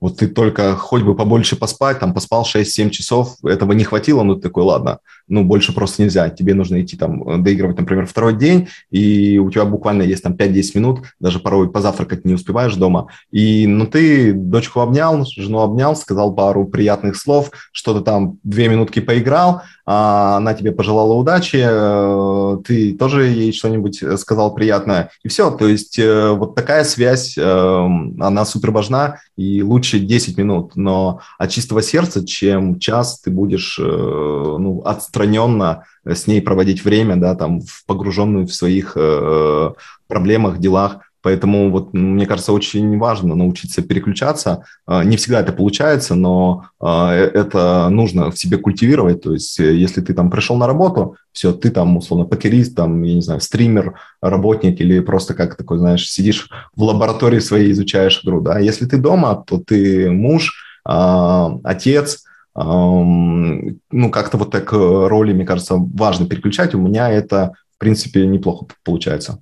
вот ты только хоть бы побольше поспать, там поспал 6-7 часов, этого не хватило, ну ты такой, ладно, ну больше просто нельзя, тебе нужно идти там э, доигрывать, например, второй день, и у тебя буквально есть там 5-10 минут, даже порой позавтракать не успеваешь дома, и ну ты дочку обнял, жену обнял, сказал пару приятных слов, что-то там две минутки поиграл, а она тебе пожелала удачи, э, ты тоже ей что-нибудь сказал приятное, и все, то есть э, вот такая связь, она супер важна, и лучше 10 минут, но от чистого сердца, чем час ты будешь ну, отстраненно с ней проводить время, да, там, погруженную в своих э, проблемах, делах. Поэтому вот мне кажется, очень важно научиться переключаться. А, не всегда это получается, но э, это нужно в себе культивировать. То есть, э, если ты там пришел на работу, все, ты там условно покерист, там, я не знаю, стример, работник или просто как такой, знаешь, сидишь в лаборатории своей, изучаешь игру, да. Если ты дома, то ты муж, а, отец, ну, как-то вот так э, роли, мне кажется, важно переключать. У меня это, в принципе, неплохо получается.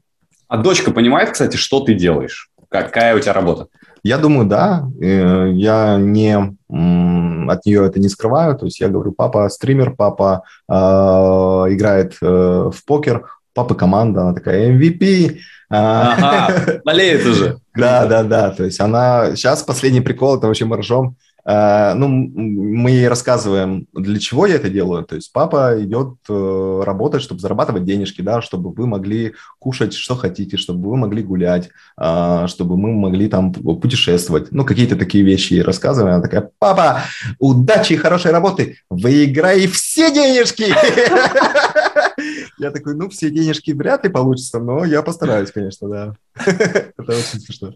А дочка понимает, кстати, что ты делаешь? Какая у тебя работа? Я думаю, да. Э, я не от нее это не скрываю. То есть я говорю, папа стример, папа э, играет э, в покер, папа команда, она такая MVP. Ага, болеет уже. Да, да, да. То есть она... Сейчас последний прикол, это вообще мы ржем. Э, ну, мы ей рассказываем, для чего я это делаю. То есть папа идет э, работать, чтобы зарабатывать денежки, да, чтобы вы могли кушать, что хотите, чтобы вы могли гулять, э, чтобы мы могли там путешествовать. Ну, какие-то такие вещи ей рассказываем. Она такая, папа, удачи и хорошей работы, выиграй все денежки! Я такой, ну, все денежки вряд ли получится, но я постараюсь, конечно, да. Это очень смешно.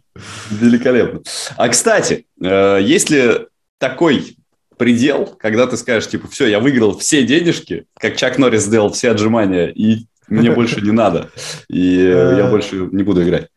Великолепно. А, кстати, если такой предел, когда ты скажешь, типа, все, я выиграл все денежки, как Чак Норрис сделал все отжимания, и мне больше не надо, и я э, больше не буду играть?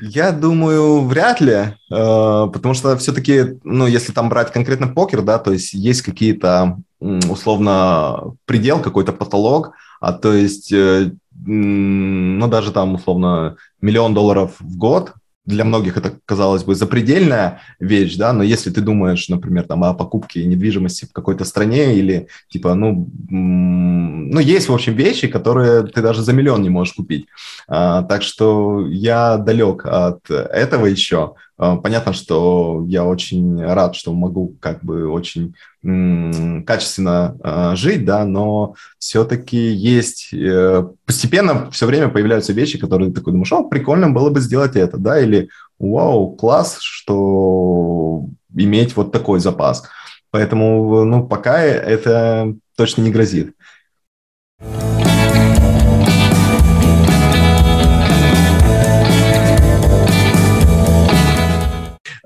Я думаю, вряд ли, э, потому что все-таки, ну, если там брать конкретно покер, да, то есть есть какие-то, условно, предел, какой-то потолок, а то есть, э, ну, даже там, условно, миллион долларов в год, для многих это, казалось бы, запредельная вещь, да, но если ты думаешь, например, там, о покупке недвижимости в какой-то стране или, типа, ну, ну, есть, в общем, вещи, которые ты даже за миллион не можешь купить. А, так что я далек от этого еще. А, понятно, что я очень рад, что могу как бы очень качественно а, жить, да, но все-таки есть э, постепенно все время появляются вещи, которые ты такой думаешь, о, прикольно было бы сделать это, да, или вау, класс, что иметь вот такой запас. Поэтому, ну, пока это точно не грозит.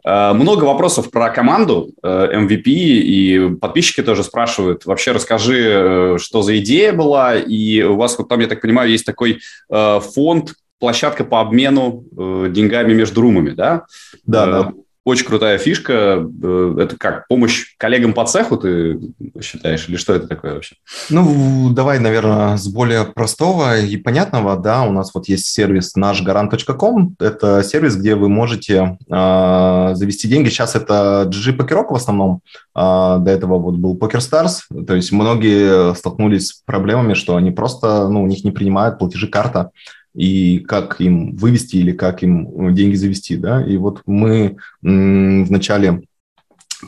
Много вопросов про команду MVP, э, и подписчики тоже спрашивают. Вообще расскажи, э, что за идея была, и у вас, вот там, я так понимаю, есть такой фонд, площадка по обмену деньгами между румами, да? Да, да. Очень крутая фишка. Э, это как, помощь коллегам по цеху, ты считаешь? Или что это такое вообще? Ну, давай, наверное, с более простого и понятного. Да, у нас вот есть сервис нашгарант.ком. Это сервис, где вы можете э, завести деньги. Сейчас это GG Покерок в основном. Э, до этого вот был PokerStars. То есть многие столкнулись с проблемами, что они просто, ну, у них не принимают платежи карта и как им вывести или как им э, деньги завести, да. И вот мы вначале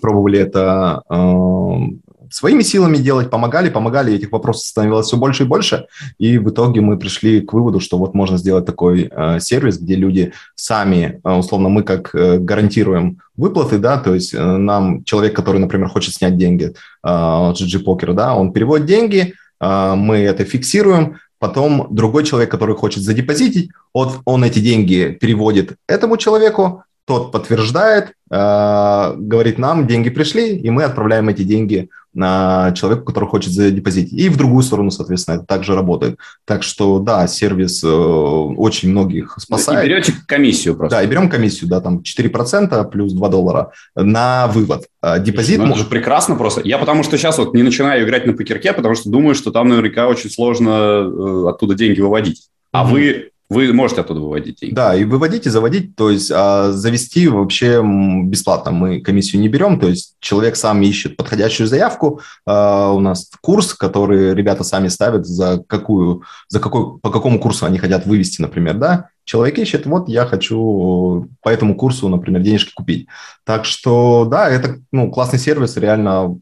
пробовали это э, своими силами делать, помогали, помогали, этих вопросов становилось все больше и больше, и в итоге мы пришли к выводу, что вот можно сделать такой э, сервис, где люди сами, э, условно, мы как э, гарантируем выплаты, да, то есть э, нам человек, который, например, хочет снять деньги э, GG Poker, да, он переводит деньги, э, мы это фиксируем, Потом другой человек, который хочет задепозитить, вот он эти деньги переводит этому человеку, тот подтверждает, э, говорит нам, деньги пришли, и мы отправляем эти деньги на человека, который хочет задепозитить. И в другую сторону, соответственно, это также работает. Так что, да, сервис э, очень многих спасает. И берете комиссию просто. Да, и берем комиссию, да, там 4% плюс 2 доллара на вывод. А депозит... Ну, это же прекрасно просто. Я потому что сейчас вот не начинаю играть на покерке, потому что думаю, что там наверняка очень сложно э, оттуда деньги выводить. А mm-hmm. вы вы можете оттуда выводить деньги. Да, и выводить, и заводить, то есть а, завести вообще бесплатно. Мы комиссию не берем, то есть человек сам ищет подходящую заявку. А, у нас курс, который ребята сами ставят, за какую, за какой, по какому курсу они хотят вывести, например, да. Человек ищет, вот я хочу по этому курсу, например, денежки купить. Так что, да, это ну, классный сервис, реально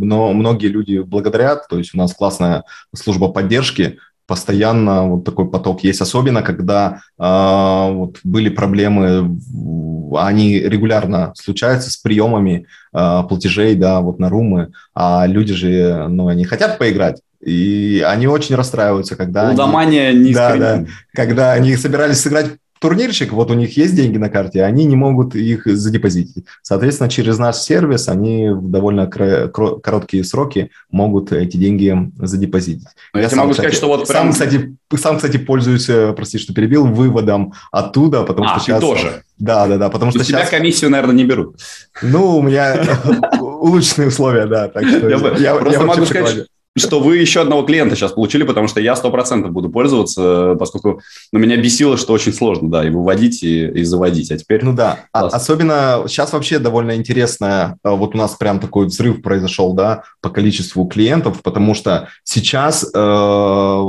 но многие люди благодарят, то есть у нас классная служба поддержки, постоянно вот такой поток есть, особенно когда э, вот были проблемы, они регулярно случаются с приемами э, платежей, да, вот на румы, а люди же, ну, они хотят поиграть, и они очень расстраиваются, когда... Лудомания они, да, да, когда они собирались сыграть турнирчик, вот у них есть деньги на карте, они не могут их задепозитить. Соответственно, через наш сервис они в довольно короткие сроки могут эти деньги задепозитить. Но я, я сам, могу кстати, сказать, что вот прям... Сам, кстати, сам, кстати, пользуюсь, э, прости, что перебил, выводом оттуда, потому а, что сейчас... тоже? Да, да, да, потому что сейчас... тебя комиссию, наверное, не берут. Ну, у меня улучшенные условия, да, так что я могу сказать, что вы еще одного клиента сейчас получили, потому что я сто процентов буду пользоваться, поскольку ну, меня бесило, что очень сложно, да, и выводить, и, и заводить. А теперь... Ну да, а, особенно сейчас вообще довольно интересно, э, вот у нас прям такой взрыв произошел, да, по количеству клиентов, потому что сейчас э,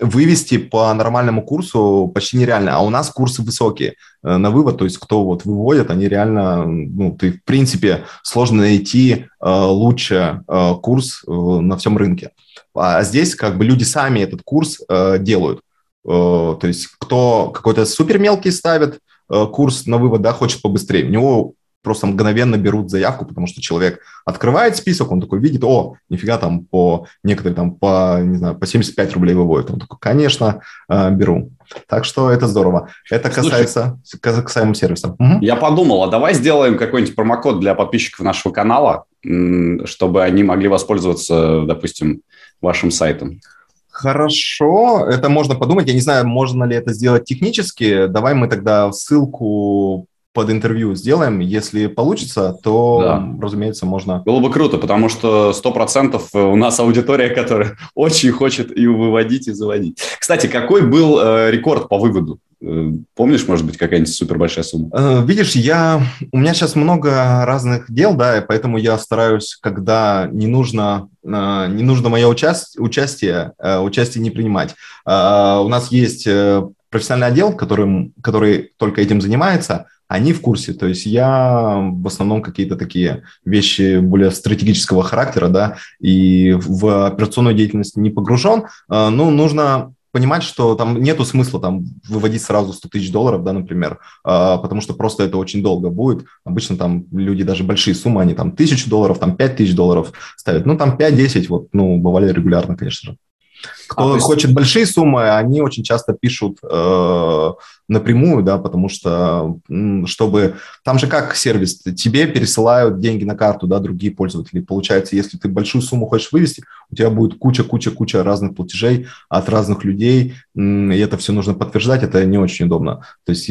вывести по нормальному курсу почти нереально, а у нас курсы высокие э, на вывод, то есть кто вот выводит, они реально, ну, ты в принципе сложно найти э, лучше э, курс на всем рынке. А здесь как бы люди сами этот курс делают. То есть кто какой-то супер мелкий ставит курс на вывод, да, хочет побыстрее, у него просто мгновенно берут заявку, потому что человек открывает список, он такой видит, о, нифига там по некоторые там по, не знаю, по 75 рублей выводят. Он такой, конечно, э, беру. Так что это здорово. Это касается Слушай, касаемо сервиса. Угу. Я подумал, а давай сделаем какой-нибудь промокод для подписчиков нашего канала, чтобы они могли воспользоваться, допустим, вашим сайтом. Хорошо, это можно подумать. Я не знаю, можно ли это сделать технически. Давай мы тогда ссылку под интервью сделаем. Если получится, то, да. разумеется, можно... Было бы круто, потому что 100% у нас аудитория, которая очень хочет и выводить, и заводить. Кстати, какой был э, рекорд по выводу? Э, помнишь, может быть, какая-нибудь супер большая сумма? Э, видишь, я... у меня сейчас много разных дел, да, и поэтому я стараюсь, когда не нужно, не нужно мое участие, участие, участие не принимать. У нас есть профессиональный отдел, который, который только этим занимается, они в курсе. То есть я в основном какие-то такие вещи более стратегического характера, да, и в операционную деятельность не погружен. Ну, нужно понимать, что там нету смысла там выводить сразу 100 тысяч долларов, да, например, а, потому что просто это очень долго будет. Обычно там люди даже большие суммы, они там тысячу долларов, там пять тысяч долларов ставят. Ну, там 5-10, вот, ну, бывали регулярно, конечно же. Кто а, хочет есть... большие суммы, они очень часто пишут э, напрямую, да, потому что, чтобы... Там же как сервис, тебе пересылают деньги на карту, да, другие пользователи. Получается, если ты большую сумму хочешь вывести, у тебя будет куча-куча-куча разных платежей от разных людей, и это все нужно подтверждать, это не очень удобно. То есть,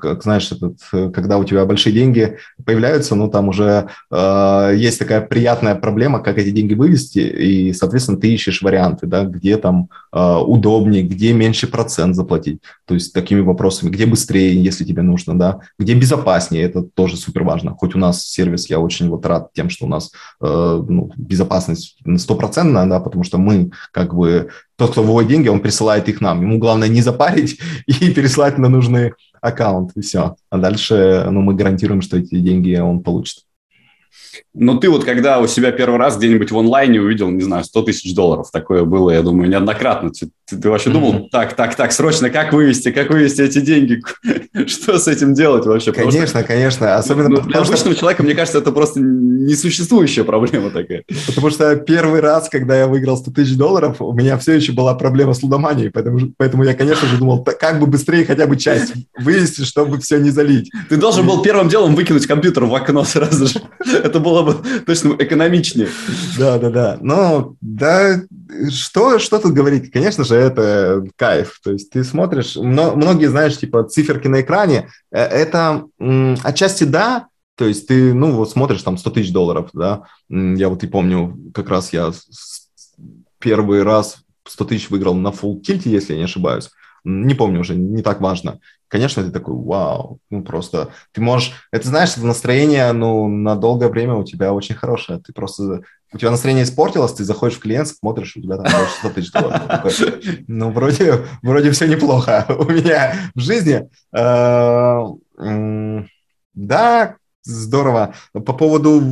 как знаешь, этот, когда у тебя большие деньги появляются, ну, там уже э, есть такая приятная проблема, как эти деньги вывести, и, соответственно, ты ищешь варианты, да, где там э, удобнее, где меньше процент заплатить. То есть, такими вопросами, где быстрее, если тебе нужно, да, где безопаснее, это тоже супер важно. Хоть у нас сервис, я очень вот рад тем, что у нас э, ну, безопасность стопроцентная, да, потому что мы как бы тот, кто выводит деньги, он присылает их нам. Ему главное не запарить и переслать на нужный аккаунт, и все. А дальше ну, мы гарантируем, что эти деньги он получит. Но ты вот когда у себя первый раз где-нибудь в онлайне увидел, не знаю, 100 тысяч долларов, такое было, я думаю, неоднократно. Ты, ты вообще думал, mm-hmm. так, так, так, срочно, как вывести, как вывести эти деньги? Что с этим делать вообще? Конечно, что, конечно. Особенно ну, для обычного что... человека, мне кажется, это просто несуществующая проблема такая. Потому что первый раз, когда я выиграл 100 тысяч долларов, у меня все еще была проблема с лудоманией, поэтому, поэтому я, конечно же, думал, как бы быстрее хотя бы часть вывести, чтобы все не залить. Ты должен был первым делом выкинуть компьютер в окно сразу же. Это было бы точно экономичнее. Да, да, да. Ну, да, что, что тут говорить? Конечно же, это кайф. То есть ты смотришь, многие, знаешь, типа циферки на экране, э, это отчасти да, то есть ты, ну, вот смотришь там 100 тысяч долларов, да, я вот и помню, как раз я первый раз 100 тысяч выиграл на full тильте, если я не ошибаюсь, не помню уже, не так важно. Конечно, ты такой, вау, ну просто, ты можешь, это знаешь, это настроение, ну, на долгое время у тебя очень хорошее, ты просто, у тебя настроение испортилось, ты заходишь в клиент, смотришь, у тебя там больше 100 тысяч долларов. Ну, вроде, вроде все неплохо у меня в жизни. Э, да, здорово. По поводу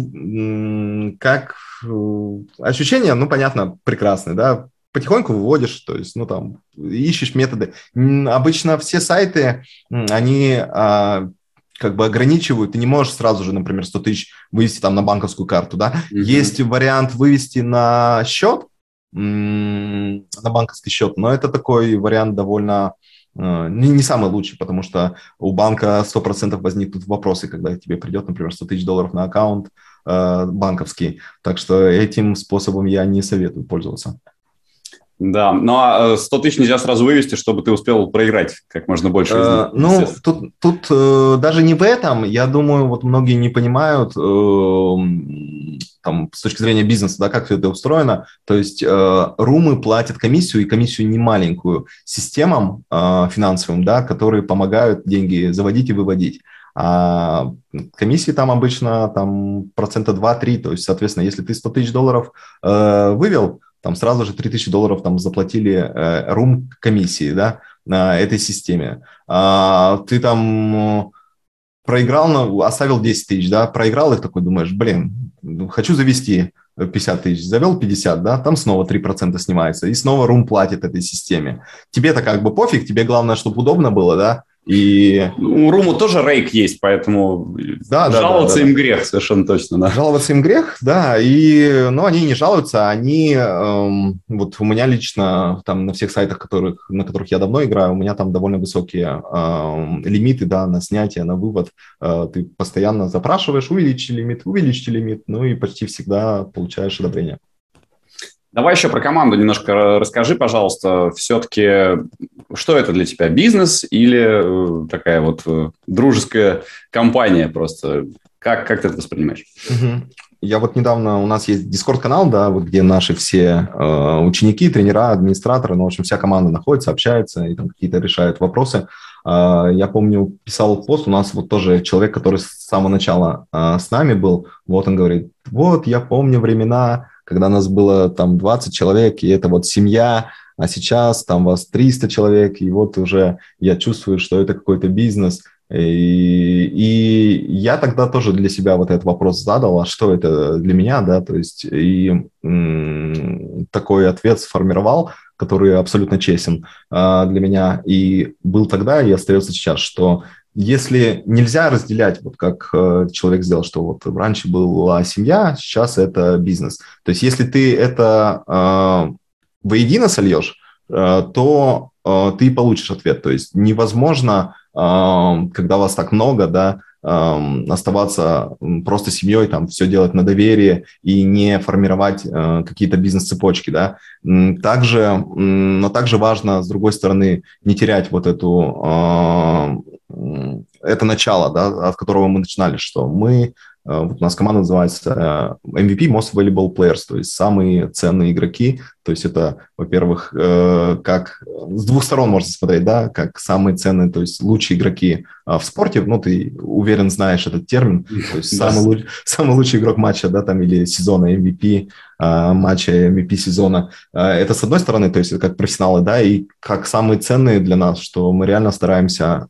как э, ощущения, ну, понятно, прекрасные, да, потихоньку выводишь, то есть, ну, там, ищешь методы. Обычно все сайты, они а, как бы ограничивают, ты не можешь сразу же, например, 100 тысяч вывести там на банковскую карту, да. Mm-hmm. Есть вариант вывести на счет, на банковский счет, но это такой вариант довольно а, не, не самый лучший, потому что у банка 100% возникнут вопросы, когда тебе придет, например, 100 тысяч долларов на аккаунт э, банковский. Так что этим способом я не советую пользоваться. Да, но ну, а 100 э, тысяч нельзя сразу вывести, чтобы ты успел проиграть как можно больше. Э, ну, тут, тут э, даже не в этом. Я думаю, вот многие не понимают э, там, с точки зрения бизнеса, да, как все это устроено. То есть э, румы платят комиссию, и комиссию не маленькую, системам э, финансовым, да, которые помогают деньги заводить и выводить. А комиссии там обычно там, процента 2-3, то есть, соответственно, если ты 100 тысяч долларов э, вывел, там сразу же 3000 долларов там заплатили э, рум комиссии, да, на этой системе. А, ты там проиграл, ну, оставил 10 тысяч, да, проиграл их такой, думаешь, блин, хочу завести 50 тысяч, завел 50, да, там снова 3% снимается, и снова рум платит этой системе. Тебе-то как бы пофиг, тебе главное, чтобы удобно было, да, и... У Руму тоже рейк есть, поэтому да, жаловаться да, да, им да. грех совершенно точно. Да. Жаловаться им грех, да. И, ну, они не жалуются, они... Эм, вот у меня лично там на всех сайтах, которых, на которых я давно играю, у меня там довольно высокие эм, лимиты, да, на снятие, на вывод. Э, ты постоянно запрашиваешь, увеличьте лимит, увеличьте лимит, ну и почти всегда получаешь одобрение. Давай еще про команду немножко расскажи, пожалуйста. Все-таки, что это для тебя, бизнес или э, такая вот э, дружеская компания просто? Как, как ты это воспринимаешь? Я вот недавно, у нас есть Discord-канал, да, вот где наши все э, ученики, тренера, администраторы, ну, в общем, вся команда находится, общается и там какие-то решают вопросы. Я помню, писал пост, у нас вот тоже человек, который с самого начала с нами был, вот он говорит, вот я помню времена, когда нас было там 20 человек, и это вот семья, а сейчас там вас 300 человек, и вот уже я чувствую, что это какой-то бизнес. И, и я тогда тоже для себя вот этот вопрос задал, а что это для меня, да, то есть и м- такой ответ сформировал, который абсолютно честен а, для меня, и был тогда и остается сейчас, что если нельзя разделять, вот как э, человек сделал, что вот раньше была семья, сейчас это бизнес. То есть если ты это э, воедино сольешь, э, то э, ты получишь ответ. То есть невозможно, э, когда вас так много, да, оставаться просто семьей, там, все делать на доверие и не формировать какие-то бизнес-цепочки, да. Также, но также важно, с другой стороны, не терять вот эту, это начало, да, от которого мы начинали, что мы вот у нас команда называется э, MVP Most Valuable Players, то есть самые ценные игроки. То есть это, во-первых, э, как с двух сторон можно смотреть, да, как самые ценные, то есть лучшие игроки в спорте. Ну, ты уверен знаешь этот термин. То есть самый, луч, самый лучший игрок матча, да, там или сезона MVP, матча MVP сезона. Это с одной стороны, то есть это как профессионалы, да, и как самые ценные для нас, что мы реально стараемся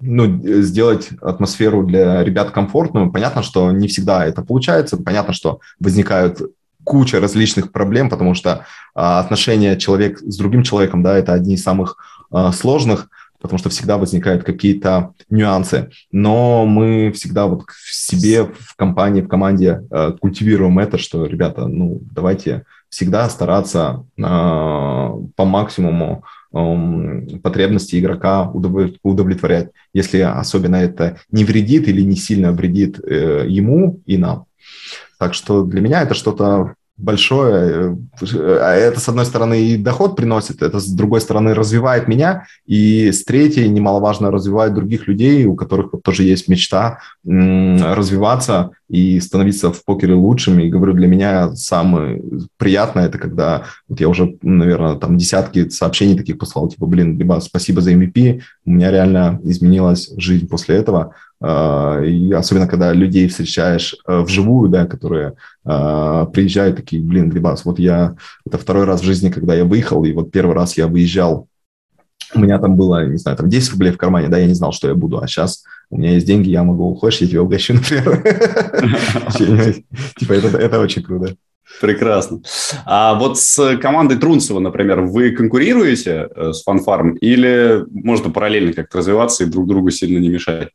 ну, сделать атмосферу для ребят комфортную. Понятно, что не всегда это получается. Понятно, что возникают куча различных проблем, потому что а, отношения человек с другим человеком, да, это одни из самых а, сложных, потому что всегда возникают какие-то нюансы. Но мы всегда вот в себе, в компании, в команде а, культивируем это, что, ребята, ну, давайте всегда стараться а, по максимуму потребности игрока удовлетворять, если особенно это не вредит или не сильно вредит э, ему и нам. Так что для меня это что-то большое. Э, а это, с одной стороны, и доход приносит, это, с другой стороны, развивает меня, и с третьей, немаловажно, развивает других людей, у которых вот тоже есть мечта развиваться и становиться в покере лучшим. И говорю, для меня самое приятное, это когда вот я уже, наверное, там десятки сообщений таких послал, типа, блин, либо спасибо за MVP, у меня реально изменилась жизнь после этого. А, и особенно, когда людей встречаешь э, вживую, да, которые а, приезжают такие, блин, Глебас, вот я, это второй раз в жизни, когда я выехал, и вот первый раз я выезжал, у меня там было, не знаю, там 10 рублей в кармане, да, я не знал, что я буду, а сейчас у меня есть деньги, я могу, хочешь, я тебя угощу, например. Типа это очень круто. Прекрасно. А вот с командой Трунцева, например, вы конкурируете э, с фанфарм или можно параллельно как-то развиваться и друг другу сильно не мешать?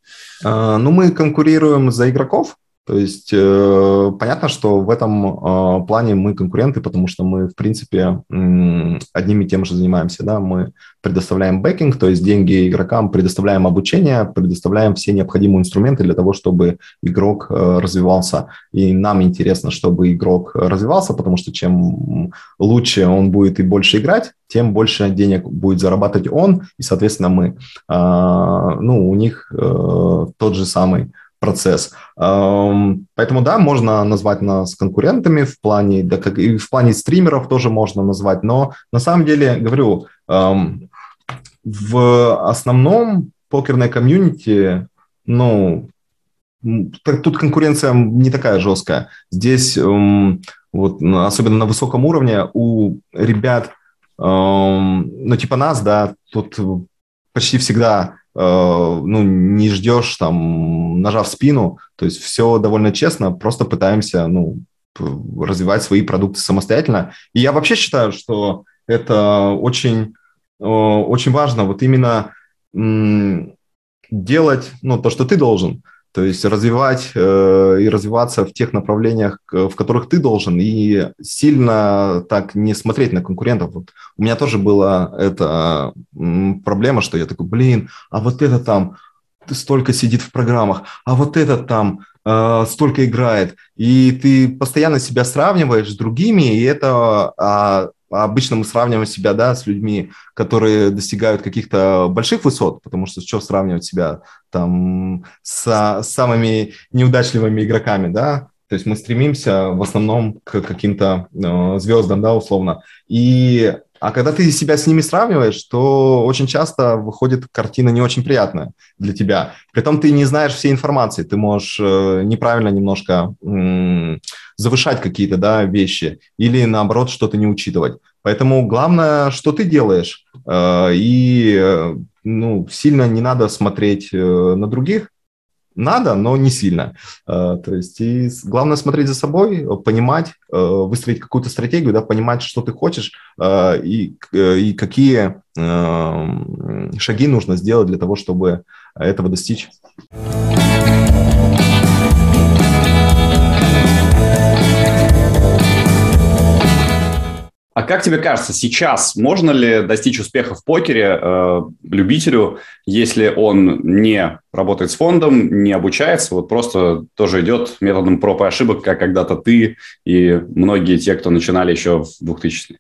А, ну, мы конкурируем за игроков, то есть э, понятно, что в этом э, плане мы конкуренты, потому что мы, в принципе, э, одним и тем же занимаемся. Да? Мы предоставляем бэкинг, то есть деньги игрокам, предоставляем обучение, предоставляем все необходимые инструменты для того, чтобы игрок э, развивался. И нам интересно, чтобы игрок развивался, потому что чем лучше он будет и больше играть, тем больше денег будет зарабатывать он, и, соответственно, мы. Э, ну, у них э, тот же самый процесс. Поэтому да, можно назвать нас конкурентами в плане, да, как и в плане стримеров тоже можно назвать, но на самом деле, говорю, в основном покерной комьюнити, ну, тут конкуренция не такая жесткая. Здесь, вот, особенно на высоком уровне, у ребят, ну, типа нас, да, тут почти всегда ну, не ждешь там, нажав спину, то есть все довольно честно, просто пытаемся, ну, развивать свои продукты самостоятельно. И я вообще считаю, что это очень, э, очень важно, вот именно делать, ну, то, что ты должен – то есть развивать э, и развиваться в тех направлениях, в которых ты должен, и сильно так не смотреть на конкурентов. Вот у меня тоже была эта проблема, что я такой, блин, а вот это там столько сидит в программах, а вот этот там э, столько играет, и ты постоянно себя сравниваешь с другими, и это а, обычно мы сравниваем себя, да, с людьми, которые достигают каких-то больших высот, потому что что сравнивать себя там с, с самыми неудачливыми игроками, да, то есть мы стремимся в основном к каким-то э, звездам, да, условно. И А когда ты себя с ними сравниваешь, то очень часто выходит картина не очень приятная для тебя. Притом ты не знаешь всей информации, ты можешь э, неправильно немножко завышать какие-то да, вещи или наоборот что-то не учитывать. Поэтому главное, что ты делаешь, э, и э, ну, сильно не надо смотреть на других, надо, но не сильно. То есть и главное смотреть за собой, понимать, выстроить какую-то стратегию, да, понимать, что ты хочешь и, и какие шаги нужно сделать для того, чтобы этого достичь. Как тебе кажется, сейчас можно ли достичь успеха в покере э, любителю, если он не работает с фондом, не обучается, вот просто тоже идет методом проб и ошибок, как когда-то ты и многие те, кто начинали еще в 2000-е?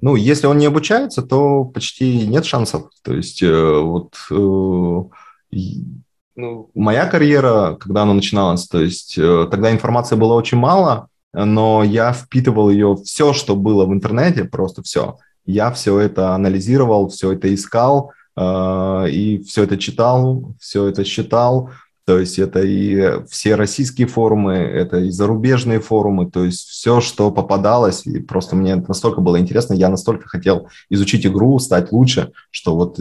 Ну, если он не обучается, то почти нет шансов. То есть э, вот э, ну, моя карьера, когда она начиналась, то есть э, тогда информации было очень мало, но я впитывал ее все, что было в интернете, просто все. Я все это анализировал, все это искал, э, и все это читал, все это считал. То есть это и все российские форумы, это и зарубежные форумы, то есть все, что попадалось, и просто мне настолько было интересно, я настолько хотел изучить игру, стать лучше, что вот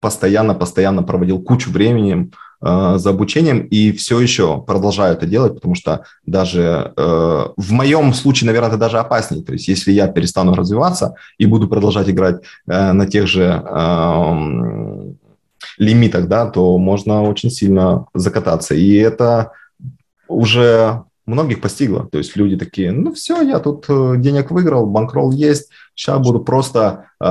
постоянно-постоянно э, проводил кучу времени за обучением и все еще продолжаю это делать, потому что даже э, в моем случае, наверное, это даже опаснее. То есть если я перестану развиваться и буду продолжать играть э, на тех же э, лимитах, да, то можно очень сильно закататься. И это уже многих постигло. То есть люди такие, ну все, я тут э, денег выиграл, банкролл есть, сейчас буду просто э,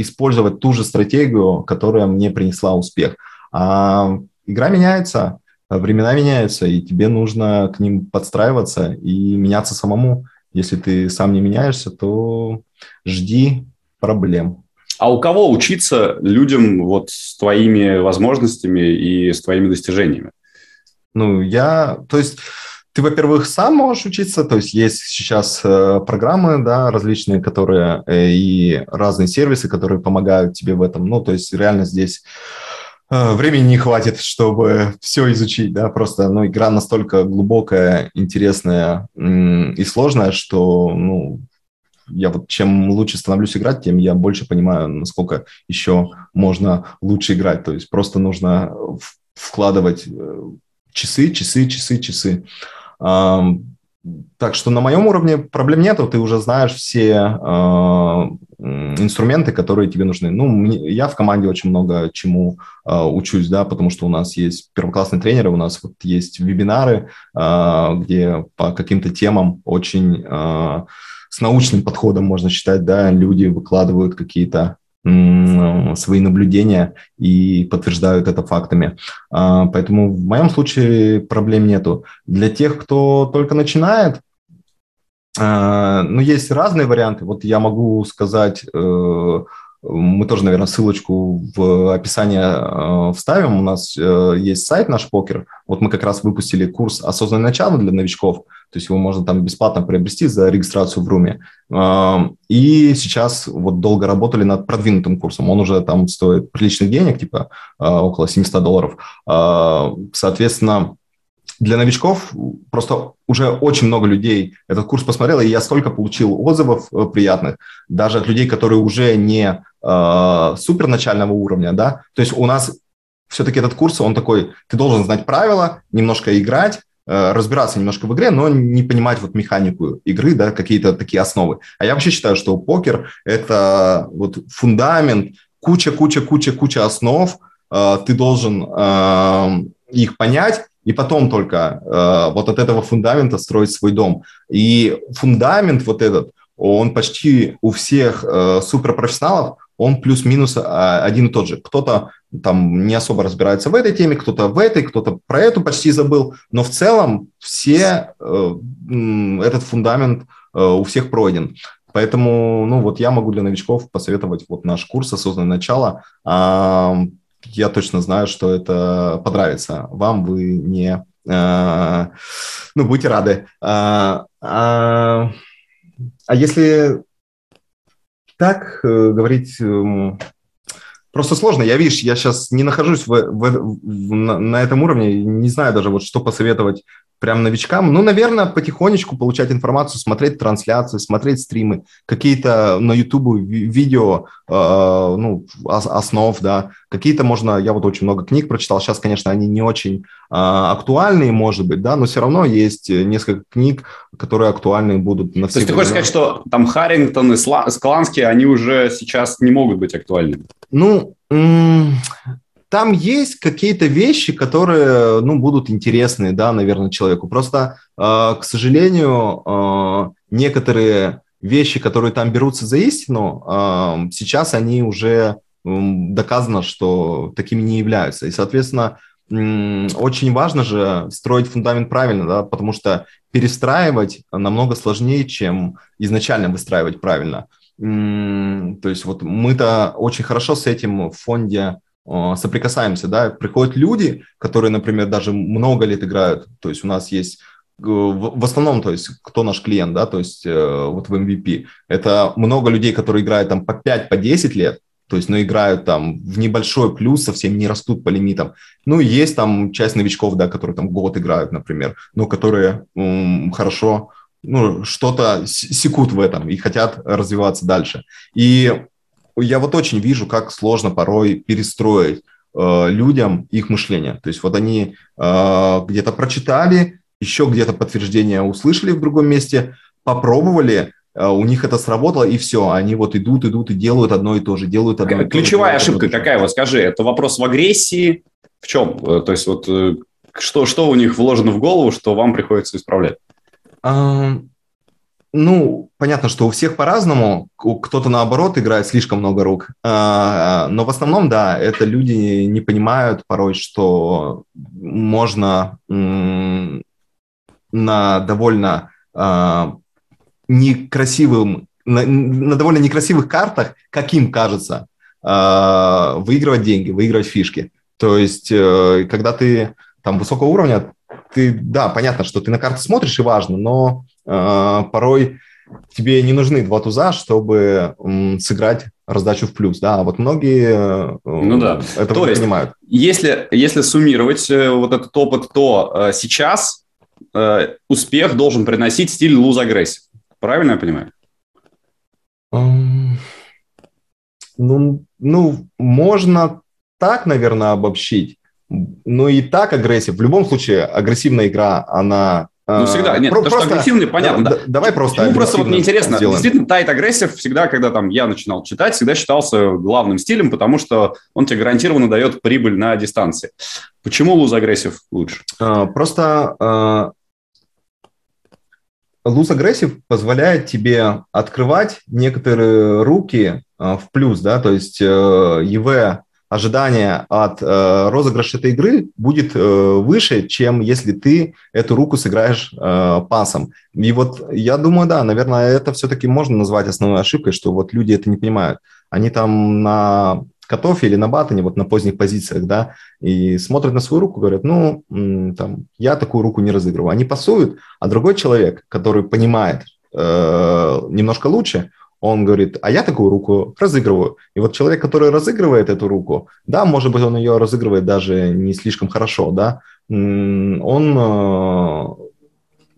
использовать ту же стратегию, которая мне принесла успех. А игра меняется, времена меняются, и тебе нужно к ним подстраиваться и меняться самому. Если ты сам не меняешься, то жди проблем. А у кого учиться людям вот с твоими возможностями и с твоими достижениями? Ну, я, то есть ты, во-первых, сам можешь учиться, то есть есть сейчас э, программы, да, различные, которые э, и разные сервисы, которые помогают тебе в этом. Ну, то есть реально здесь Э, времени не хватит, чтобы все изучить, да, просто, ну, игра настолько глубокая, интересная и сложная, что, ну, я вот чем лучше становлюсь играть, тем я больше понимаю, насколько еще можно лучше играть. То есть просто нужно вкладывать э, часы, часы, часы, часы. Так что на моем уровне проблем нету, ты уже знаешь все э, инструменты, которые тебе нужны. Ну, я в команде очень много чему э, учусь, да, потому что у нас есть первоклассные тренеры, у нас вот есть вебинары, э, где по каким-то темам очень э, с научным подходом, можно считать, да, люди выкладывают какие-то свои наблюдения и подтверждают это фактами. Поэтому в моем случае проблем нету. Для тех, кто только начинает, ну, есть разные варианты. Вот я могу сказать, э, мы тоже, наверное, ссылочку в описании э, вставим. У нас э, есть сайт наш покер. Вот мы как раз выпустили курс «Осознанное начало» для новичков. То есть его можно там бесплатно приобрести за регистрацию в Руме. И сейчас вот долго работали над продвинутым курсом. Он уже там стоит приличных денег, типа около 700 долларов. Соответственно, для новичков просто уже очень много людей этот курс посмотрело, и я столько получил отзывов э, приятных, даже от людей, которые уже не э, супер начального уровня, да, то есть у нас все-таки этот курс, он такой, ты должен знать правила, немножко играть, э, разбираться немножко в игре, но не понимать вот механику игры, да, какие-то такие основы. А я вообще считаю, что покер – это вот фундамент, куча-куча-куча-куча основ, э, ты должен э, их понять, и потом только э, вот от этого фундамента строить свой дом. И фундамент вот этот, он почти у всех э, суперпрофессионалов, он плюс-минус э, один и тот же. Кто-то там не особо разбирается в этой теме, кто-то в этой, кто-то про эту почти забыл, но в целом все э, этот фундамент э, у всех пройден. Поэтому, ну вот я могу для новичков посоветовать вот наш курс «Осознанное начало». Я точно знаю, что это понравится вам, вы не... Э, ну, будете рады. А, а, а если так э, говорить э, просто сложно. Я, видишь, я сейчас не нахожусь в, в, в, на, на этом уровне, не знаю даже, вот что посоветовать прям новичкам, ну, наверное, потихонечку получать информацию, смотреть трансляции, смотреть стримы, какие-то на YouTube видео, э, ну, основ, да, какие-то можно, я вот очень много книг прочитал, сейчас, конечно, они не очень э, актуальные, может быть, да, но все равно есть несколько книг, которые актуальны будут на все То есть ты хочешь сказать, что там Харрингтон и Скланский, они уже сейчас не могут быть актуальными? Ну, там есть какие-то вещи, которые, ну, будут интересны, да, наверное, человеку. Просто, э, к сожалению, э, некоторые вещи, которые там берутся за истину, э, сейчас они уже доказано, что такими не являются. И, соответственно, очень важно же строить фундамент правильно, да, потому что перестраивать намного сложнее, чем изначально выстраивать правильно. То есть вот мы-то очень хорошо с этим в фонде соприкасаемся, да, приходят люди, которые, например, даже много лет играют, то есть у нас есть э, в основном, то есть, кто наш клиент, да, то есть, э, вот в MVP, это много людей, которые играют там по 5, по 10 лет, то есть, но играют там в небольшой плюс, совсем не растут по лимитам. Ну, есть там часть новичков, да, которые там год играют, например, но которые м, хорошо, ну, что-то секут в этом и хотят развиваться дальше. И я вот очень вижу, как сложно порой перестроить э, людям их мышление. То есть вот они э, где-то прочитали, еще где-то подтверждение услышали в другом месте, попробовали, э, у них это сработало, и все, они вот идут, идут и делают одно и то же, делают одно и то же. Ключевая ошибка какая, вот скажи, это вопрос в агрессии, в чем? Э, то есть вот э, что, что у них вложено в голову, что вам приходится исправлять? Ну, понятно, что у всех по-разному. Кто-то, наоборот, играет слишком много рук. А, но в основном, да, это люди не понимают порой, что можно на довольно а, некрасивым, на, на довольно некрасивых картах, как им кажется, а, выигрывать деньги, выигрывать фишки. То есть, э, когда ты там высокого уровня, ты, да, понятно, что ты на карты смотришь и важно, но порой тебе не нужны два туза, чтобы сыграть раздачу в плюс, да, а вот многие э, ну, да. этого то есть, понимают. Если, если суммировать э, вот этот опыт, то э, сейчас успех должен приносить стиль луз агрессив. Правильно я понимаю? Um, ну, ну, можно так, наверное, обобщить. Ну и tight aggressive. В любом случае, агрессивная игра, она ну, всегда. Нет, Про- то, просто, что агрессивный, понятно, да. да. Давай просто Ну, просто вот мне интересно. Сделаем. Действительно, tight aggressive всегда, когда там я начинал читать, всегда считался главным стилем, потому что он тебе гарантированно дает прибыль на дистанции. Почему loose aggressive лучше? А, просто луз агрессив позволяет тебе открывать некоторые руки а, в плюс, да, то есть ЕВ ожидание от э, розыгрыша этой игры будет э, выше, чем если ты эту руку сыграешь э, пасом. И вот я думаю, да, наверное, это все-таки можно назвать основной ошибкой, что вот люди это не понимают. Они там на котофе или на батоне, вот на поздних позициях, да, и смотрят на свою руку, говорят, ну, там, я такую руку не разыгрываю. Они пасуют, а другой человек, который понимает э, немножко лучше, он говорит, а я такую руку разыгрываю. И вот человек, который разыгрывает эту руку, да, может быть, он ее разыгрывает даже не слишком хорошо, да, он э,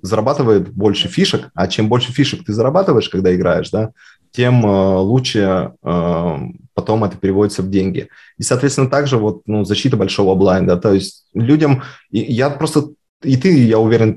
зарабатывает больше фишек, а чем больше фишек ты зарабатываешь, когда играешь, да, тем э, лучше э, потом это переводится в деньги. И, соответственно, также вот, ну, защита большого блайнда, то есть людям, я просто, и ты, я уверен,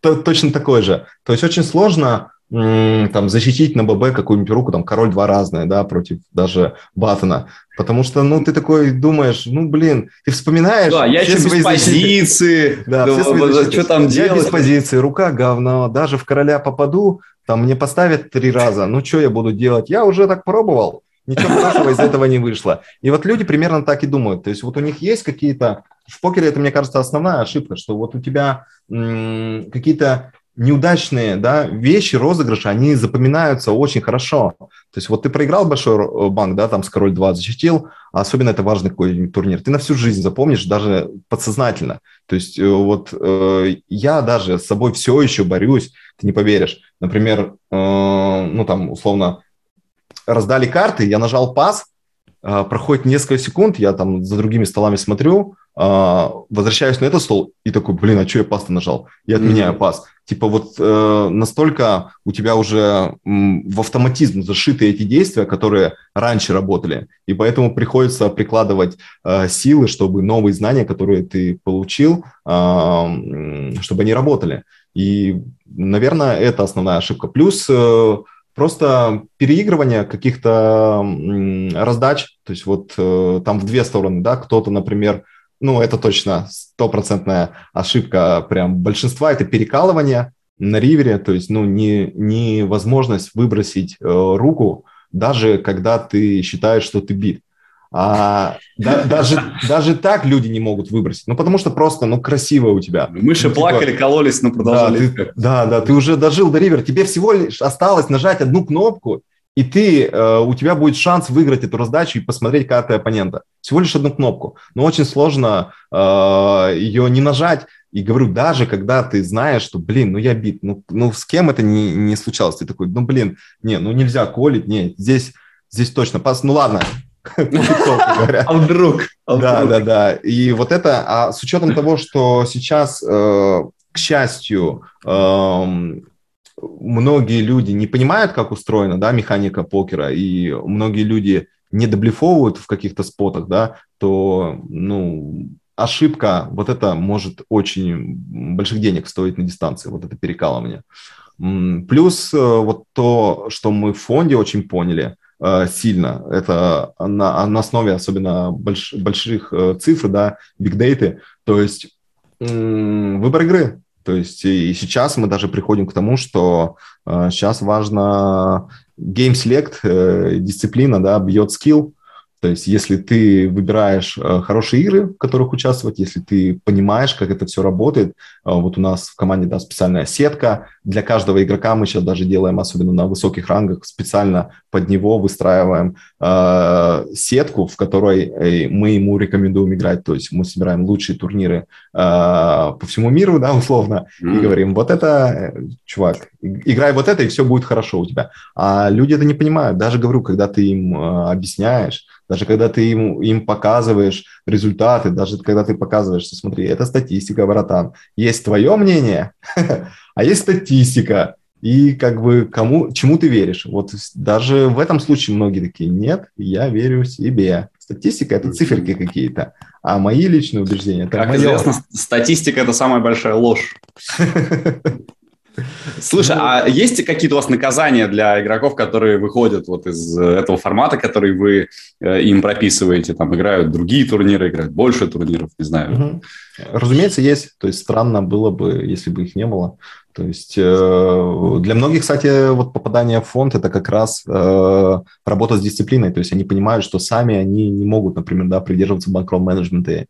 точно такой же. То есть очень сложно там защитить на ББ какую-нибудь руку, там король два разные, да, против даже Баттона. Потому что, ну, ты такой думаешь, ну, блин, ты вспоминаешь... Да, я еще без позиции. Да, да все что там делать? Я без позиции, рука говно. Даже в короля попаду, там мне поставят три раза. Ну, что я буду делать? Я уже так пробовал. Ничего хорошего из этого не вышло. И вот люди примерно так и думают. То есть вот у них есть какие-то... В покере это, мне кажется, основная ошибка, что вот у тебя какие-то неудачные да, вещи, розыгрыши, они запоминаются очень хорошо. То есть вот ты проиграл большой э, банк, да, там с король 2 защитил, а особенно это важный какой-нибудь турнир, ты на всю жизнь запомнишь даже подсознательно. То есть э, вот э, я даже с собой все еще борюсь, ты не поверишь. Например, э, ну там условно раздали карты, я нажал пас, проходит несколько секунд, я там за другими столами смотрю, а, возвращаюсь на этот стол и такой, блин, а что я пас нажал? И отменяю mm-hmm. пас. Типа вот э, настолько у тебя уже м, в автоматизм зашиты эти действия, которые раньше работали, и поэтому приходится прикладывать э, силы, чтобы новые знания, которые ты получил, э, чтобы они работали. И, наверное, это основная ошибка. Плюс э, просто переигрывание каких-то раздач, то есть вот э, там в две стороны, да, кто-то, например, ну, это точно стопроцентная ошибка прям большинства, это перекалывание на ривере, то есть, ну, не, невозможность выбросить э, руку, даже когда ты считаешь, что ты бит. А, да, даже, даже так люди не могут выбросить. Ну, потому что просто, ну, красиво у тебя. Мыши ну, типа, плакали, кололись, но продолжали. Да, ты, да, да, ты уже дожил до ривера. Тебе всего лишь осталось нажать одну кнопку, и ты, э, у тебя будет шанс выиграть эту раздачу и посмотреть карты оппонента. Всего лишь одну кнопку. Но очень сложно э, ее не нажать. И говорю, даже когда ты знаешь, что, блин, ну я бит, ну, ну с кем это не, не случалось? Ты такой, ну, блин, не, ну нельзя колить, не, здесь, здесь точно пас. Ну ладно, А вдруг? А да, да, да. И вот это, а с учетом того, что сейчас, э, к счастью, эм, многие люди не понимают, как устроена да, механика покера, и многие люди не доблефовывают в каких-то спотах, да, то, ну, ошибка, вот это может очень больших денег стоить на дистанции, вот это перекалывание. Плюс э, вот то, что мы в фонде очень поняли сильно, это на, на основе особенно больш, больших э, цифр, да, бигдейты, то есть выбор игры, то есть и сейчас мы даже приходим к тому, что э, сейчас важно game select, э, дисциплина, да, бьет скилл, то есть, если ты выбираешь э, хорошие игры, в которых участвовать, если ты понимаешь, как это все работает, э, вот у нас в команде да, специальная сетка для каждого игрока, мы сейчас даже делаем, особенно на высоких рангах, специально под него выстраиваем э, сетку, в которой э, мы ему рекомендуем играть. То есть мы собираем лучшие турниры э, по всему миру, да, условно, mm-hmm. и говорим, вот это, чувак, играй вот это, и все будет хорошо у тебя. А люди это не понимают. Даже говорю, когда ты им э, объясняешь, даже когда ты им, им показываешь результаты, даже когда ты показываешь, что смотри, это статистика, братан, есть твое мнение, а есть статистика, и как бы кому, чему ты веришь. Вот даже в этом случае многие такие, нет, я верю себе. Статистика – это циферки какие-то, а мои личные убеждения – это Как мое. известно, статистика – это самая большая ложь. Слушай, а есть какие-то у вас наказания для игроков, которые выходят вот из э, этого формата, который вы э, им прописываете, там играют другие турниры, играют больше турниров, не знаю. Угу. Разумеется, есть. То есть странно было бы, если бы их не было. То есть э, для многих, кстати, вот попадание в фонд – это как раз э, работа с дисциплиной. То есть они понимают, что сами они не могут, например, да, придерживаться банкролл-менеджмента,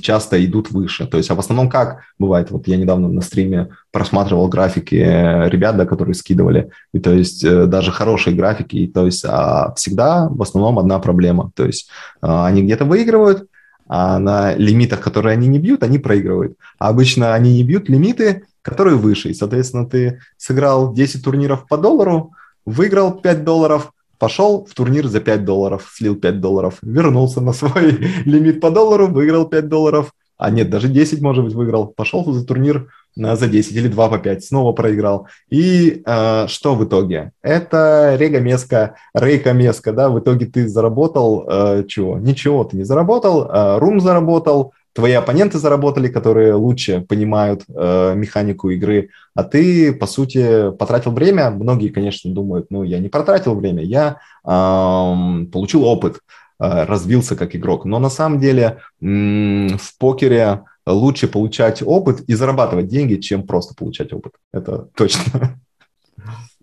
часто идут выше. То есть, а в основном как бывает? Вот я недавно на стриме просматривал графики ребят, да, которые скидывали, и то есть э, даже хорошие графики, и то есть а всегда в основном одна проблема. То есть они где-то выигрывают, а на лимитах, которые они не бьют, они проигрывают. А обычно они не бьют лимиты, которые выше. И, соответственно, ты сыграл 10 турниров по доллару, выиграл 5 долларов, пошел в турнир за 5 долларов, слил 5 долларов, вернулся на свой лимит по доллару, выиграл 5 долларов, а нет, даже 10, может быть, выиграл, пошел за турнир за 10 или 2 по 5, снова проиграл. И э, что в итоге? Это рега-меска, рейка-меска, да, в итоге ты заработал э, чего? Ничего ты не заработал, э, рум заработал, твои оппоненты заработали, которые лучше понимают э, механику игры, а ты, по сути, потратил время. Многие, конечно, думают, ну, я не потратил время, я э, получил опыт, э, развился как игрок. Но на самом деле э, в покере лучше получать опыт и зарабатывать деньги, чем просто получать опыт. Это точно.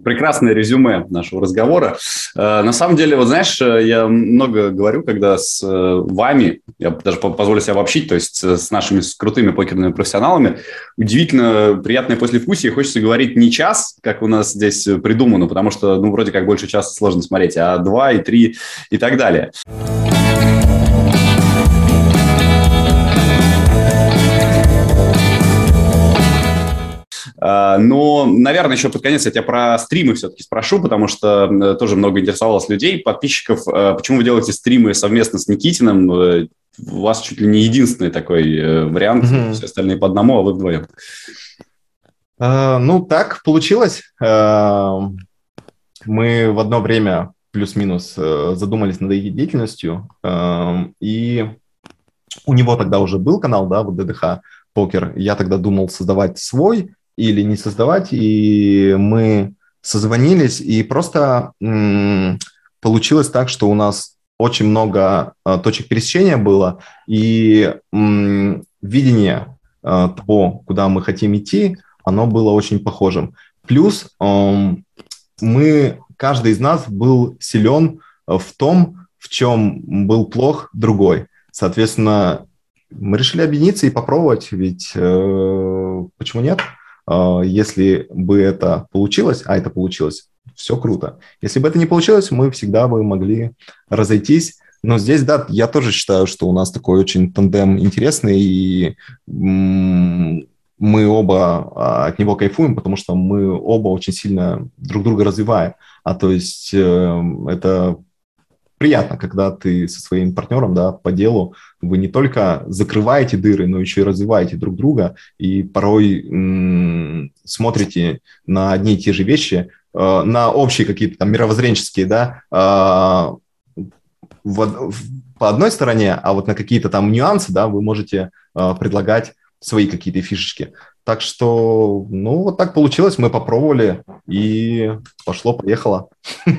прекрасное резюме нашего разговора. Э, на самом деле, вот знаешь, э, я много говорю, когда с э, вами, я даже позволю себя обобщить, то есть с нашими крутыми покерными профессионалами, удивительно приятное послевкусие. Хочется говорить не час, как у нас здесь придумано, потому что, ну, вроде как больше часа сложно смотреть, а два и три и так далее. Но, наверное, еще под конец я тебя про стримы все-таки спрошу, потому что тоже много интересовалось людей, подписчиков. А, почему вы делаете стримы совместно с Никитиным? Э, у вас чуть ли не единственный такой э, вариант, mm-hmm. все остальные по одному, а вы вдвоем. Uh, ну, так получилось. Мы в одно время плюс-минус uh, задумались над этой деятельностью, и у него тогда уже был канал, да, вот ДДХ покер. Я тогда думал создавать свой или не создавать, и мы созвонились, и просто м- получилось так, что у нас очень много а, точек пересечения было, и м- видение а, того, куда мы хотим идти, оно было очень похожим. Плюс м- мы, каждый из нас был силен в том, в чем был плох другой. Соответственно, мы решили объединиться и попробовать, ведь э, почему нет? Э, если бы это получилось, а это получилось, все круто. Если бы это не получилось, мы всегда бы могли разойтись. Но здесь, да, я тоже считаю, что у нас такой очень тандем интересный, и мы оба а, от него кайфуем, потому что мы оба очень сильно друг друга развиваем. А то есть э, это приятно, когда ты со своим партнером да, по делу, вы не только закрываете дыры, но еще и развиваете друг друга, и порой смотрите на одни и те же вещи, э, на общие какие-то там мировоззренческие, да, э, в, в, по одной стороне, а вот на какие-то там нюансы, да, вы можете э, предлагать свои какие-то фишечки. Так что, ну, вот так получилось, мы попробовали, и пошло-поехало.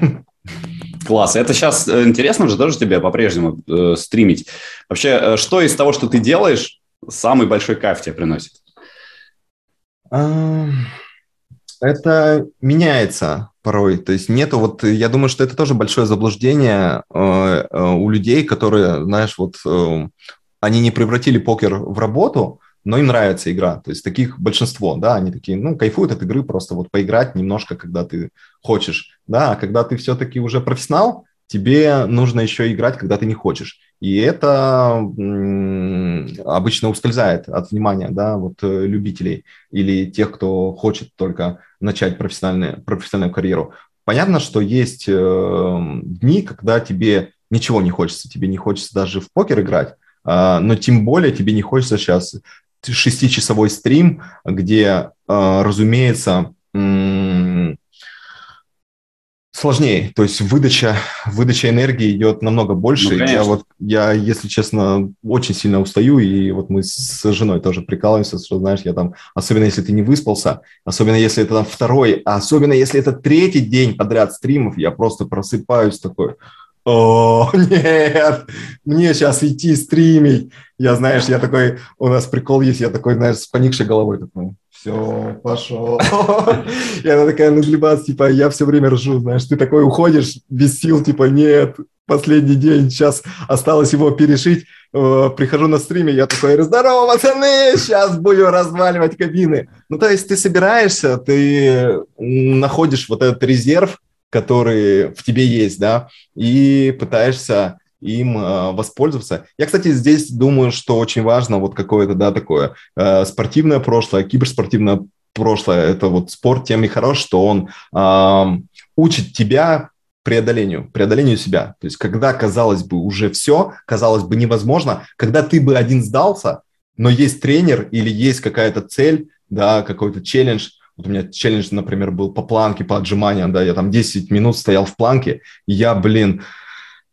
Класс. Это сейчас э, интересно же тоже тебе по-прежнему э, стримить. Вообще, э, что из того, что ты делаешь, самый большой кайф тебе приносит? Это меняется порой. То есть нету вот, я думаю, что это тоже большое заблуждение э, э, у людей, которые, знаешь, вот э, они не превратили покер в работу, но им нравится игра. То есть таких большинство, да, они такие, ну, кайфуют от игры, просто вот поиграть немножко, когда ты хочешь, да, а когда ты все-таки уже профессионал, тебе нужно еще играть, когда ты не хочешь. И это обычно ускользает от внимания, да, вот э, любителей или тех, кто хочет только начать профессиональную, профессиональную карьеру. Понятно, что есть э, дни, когда тебе ничего не хочется, тебе не хочется даже в покер играть, Uh, но тем более тебе не хочется сейчас шестичасовой стрим, где, а, разумеется, сложнее. То есть выдача, выдача энергии идет намного больше. Ну, я вот, я, если честно, очень сильно устаю, и вот мы с женой тоже прикалываемся, что, знаешь, я там, особенно если ты не выспался, особенно если это там второй, а особенно если это третий день подряд стримов, я просто просыпаюсь такой, о, нет, мне сейчас идти стримить. Я, знаешь, я такой, у нас прикол есть, я такой, знаешь, с поникшей головой такой, все, пошел. И она такая, ну, Глебас, типа, я все время ржу, знаешь, ты такой уходишь без сил, типа, нет, последний день, сейчас осталось его перешить. Э, прихожу на стриме, я такой, здорово, пацаны, сейчас буду разваливать кабины. Ну, то есть ты собираешься, ты находишь вот этот резерв, который в тебе есть, да, и пытаешься им э, воспользоваться. Я, кстати, здесь думаю, что очень важно вот какое-то, да, такое э, спортивное прошлое, киберспортивное прошлое. Это вот спорт тем и хорош, что он э, учит тебя преодолению, преодолению себя. То есть, когда, казалось бы, уже все, казалось бы, невозможно, когда ты бы один сдался, но есть тренер или есть какая-то цель, да, какой-то челлендж, вот у меня челлендж, например, был по планке, по отжиманиям, да, я там 10 минут стоял в планке, и я, блин,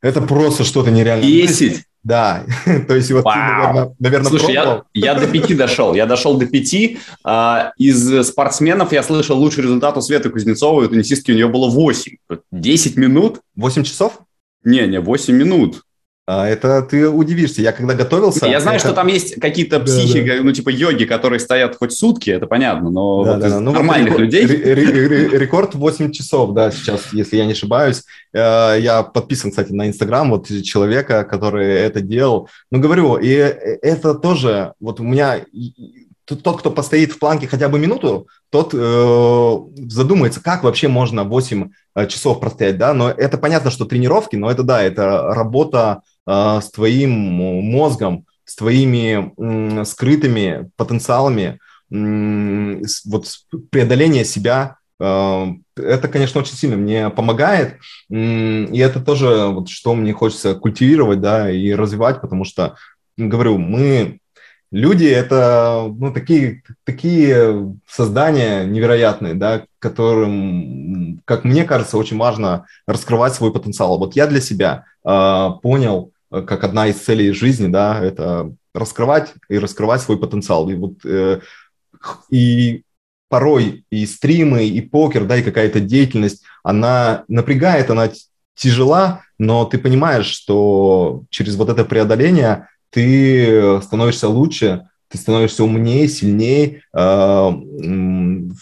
это просто что-то нереальное. 10? Да, то есть вот Вау. ты, наверное, наверное Слушай, я, я до пяти дошел, я дошел до пяти. А, из спортсменов я слышал лучший результат у Светы Кузнецовой, у теннисистки у нее было 8. 10 минут? 8 часов? Не, не, 8 минут. А, это ты удивишься. Я когда готовился... Я знаю, это... что там есть какие-то да, психи, да. ну, типа йоги, которые стоят хоть сутки, это понятно, но да, вот да, да. Ну, нормальных вот людей... Рекорд 8 часов, да, сейчас, если я не ошибаюсь. Э, я подписан, кстати, на Инстаграм вот человека, который это делал. Ну, говорю, и это тоже... Вот у меня тот, кто постоит в планке хотя бы минуту, тот э, задумается, как вообще можно 8 э, часов простоять, да, но это понятно, что тренировки, но это, да, это работа э, с твоим мозгом, с твоими скрытыми потенциалами, вот преодоление себя, э, это, конечно, очень сильно мне помогает, и это тоже вот что мне хочется культивировать, да, и развивать, потому что, говорю, мы люди это ну, такие, такие создания невероятные, да, которым, как мне кажется, очень важно раскрывать свой потенциал. Вот я для себя э, понял, как одна из целей жизни, да, это раскрывать и раскрывать свой потенциал. И вот э, и порой и стримы, и покер, да, и какая-то деятельность, она напрягает, она тяжела, но ты понимаешь, что через вот это преодоление ты становишься лучше, ты становишься умнее, сильнее, э,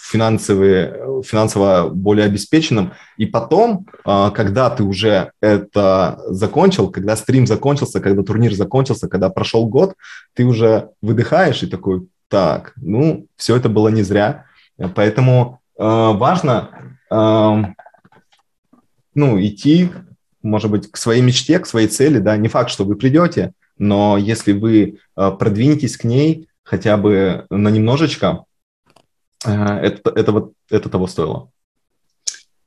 финансовые, финансово более обеспеченным. И потом, э, когда ты уже это закончил, когда стрим закончился, когда турнир закончился, когда прошел год, ты уже выдыхаешь и такой, так, ну, все это было не зря. Поэтому э, важно ну, идти, может быть, к своей мечте, к своей цели, да, не факт, что вы придете, но если вы продвинетесь к ней хотя бы на немножечко, это, это, вот, это того стоило.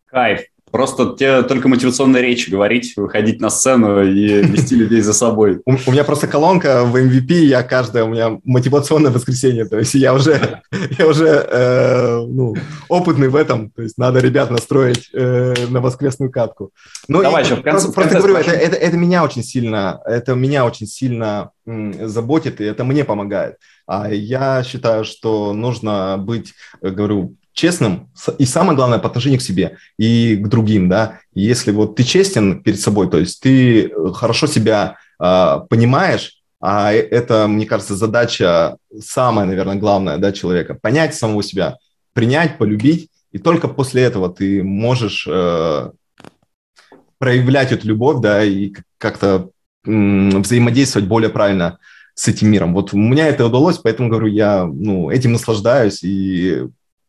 Кайф. Просто тебе только мотивационные речи говорить, выходить на сцену и вести людей за собой. У, у меня просто колонка в MVP, я каждое, у меня мотивационное воскресенье, то есть я уже, я уже э, ну, опытный в этом, то есть надо ребят настроить э, на воскресную катку. Ну, Давай еще, в конце, просто, просто говорю, это, это, это меня очень сильно, это меня очень сильно м, заботит, и это мне помогает. А я считаю, что нужно быть, говорю, честным и самое главное по отношению к себе и к другим, да. если вот ты честен перед собой, то есть ты э, хорошо себя э, понимаешь, а это, мне кажется, задача самая, наверное, главная, да, человека понять самого себя, принять, полюбить, и только после этого ты можешь э, проявлять эту любовь, да, и как-то взаимодействовать более правильно с этим миром. Вот у меня это удалось, поэтому говорю, я ну, этим наслаждаюсь и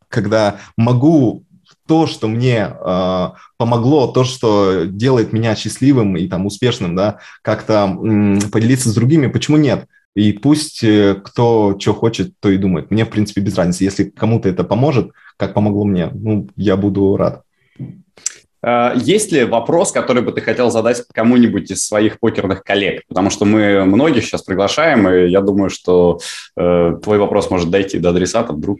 когда могу то, что мне э, помогло, то, что делает меня счастливым и там успешным, да, как-то м, поделиться с другими, почему нет? И пусть э, кто что хочет, то и думает. Мне, в принципе, без разницы. Если кому-то это поможет, как помогло мне, ну, я буду рад. А, есть ли вопрос, который бы ты хотел задать кому-нибудь из своих покерных коллег? Потому что мы многих сейчас приглашаем, и я думаю, что э, твой вопрос может дойти до адресата вдруг.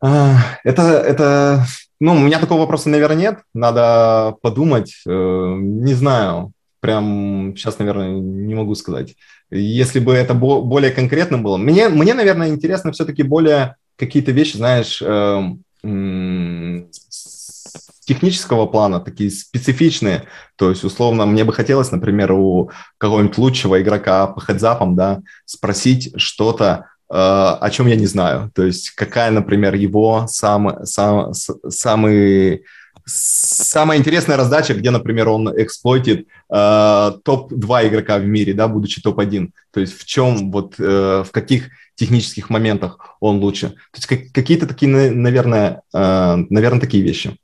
А, это, это, ну, у меня такого вопроса, наверное, нет. Надо подумать. Э, не знаю. Прям сейчас, наверное, не могу сказать. Если бы это более конкретно было. Мне, мне наверное, интересно все-таки более какие-то вещи, знаешь, эм, технического плана, такие специфичные. То есть, условно, мне бы хотелось, например, у какого-нибудь лучшего игрока по хедзапам, да, спросить что-то, Э, о чем я не знаю. То есть какая, например, его сам, сам, самый самая интересная раздача, где, например, он эксплойтит э, топ-2 игрока в мире, да, будучи топ-1. То есть в чем, вот, э, в каких технических моментах он лучше. То есть как, какие-то такие, наверное, э, наверное, такие вещи.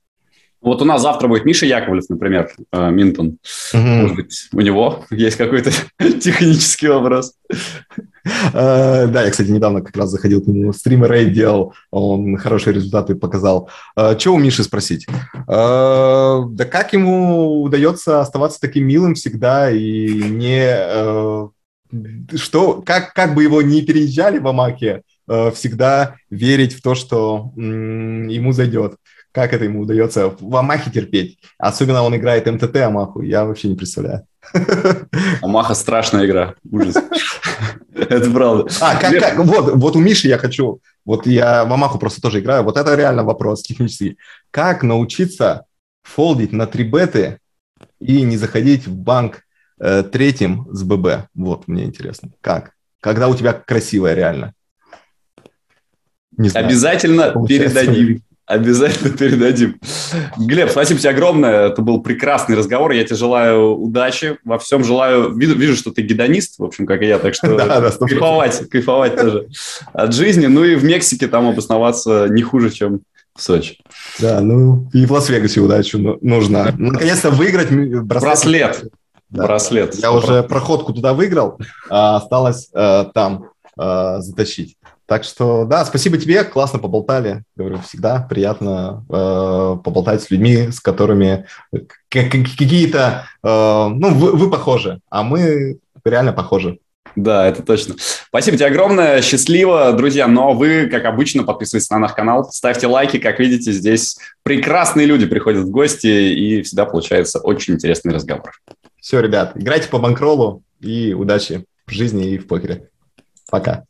Вот у нас завтра будет Миша Яковлев, например, э, Минтон. Угу. Может быть, у него есть какой-то технический вопрос. Э, да, я, кстати, недавно как раз заходил к нему, стример Рэй делал, он хорошие результаты показал. Э, Что у Миши спросить? Да как ему удается оставаться таким милым всегда и не... Что, как, как бы его не переезжали в Амаке, всегда верить в то, что ему зайдет как это ему удается в Амахе терпеть. Особенно он играет МТТ Амаху, я вообще не представляю. Амаха страшная игра, ужас. Это правда. А, как, как? Вот, вот у Миши я хочу, вот я в Амаху просто тоже играю, вот это реально вопрос технический. Как научиться фолдить на три беты и не заходить в банк э, третьим с ББ? Вот, мне интересно. Как? Когда у тебя красивая реально? Не знаю. Обязательно передадим. Обязательно передадим. Глеб, спасибо тебе огромное. Это был прекрасный разговор. Я тебе желаю удачи во всем. Желаю... Вижу, вижу что ты гедонист, в общем, как и я, так что да, кайфовать, кайфовать тоже от жизни. Ну и в Мексике там обосноваться не хуже, чем в Сочи. Да, ну и в Лас-Вегасе удачу нужно. Наконец-то выиграть браслет. Браслет. Да. браслет. Я уже проходку туда выиграл, а осталось э, там э, затащить. Так что, да, спасибо тебе, классно поболтали. Говорю, всегда приятно э, поболтать с людьми, с которыми какие-то, э, ну, вы, вы похожи, а мы реально похожи. Да, это точно. Спасибо тебе огромное, счастливо, друзья. Но вы, как обычно, подписывайтесь на наш канал, ставьте лайки. Как видите, здесь прекрасные люди приходят в гости, и всегда получается очень интересный разговор. Все, ребят, играйте по банкролу и удачи в жизни и в покере. Пока.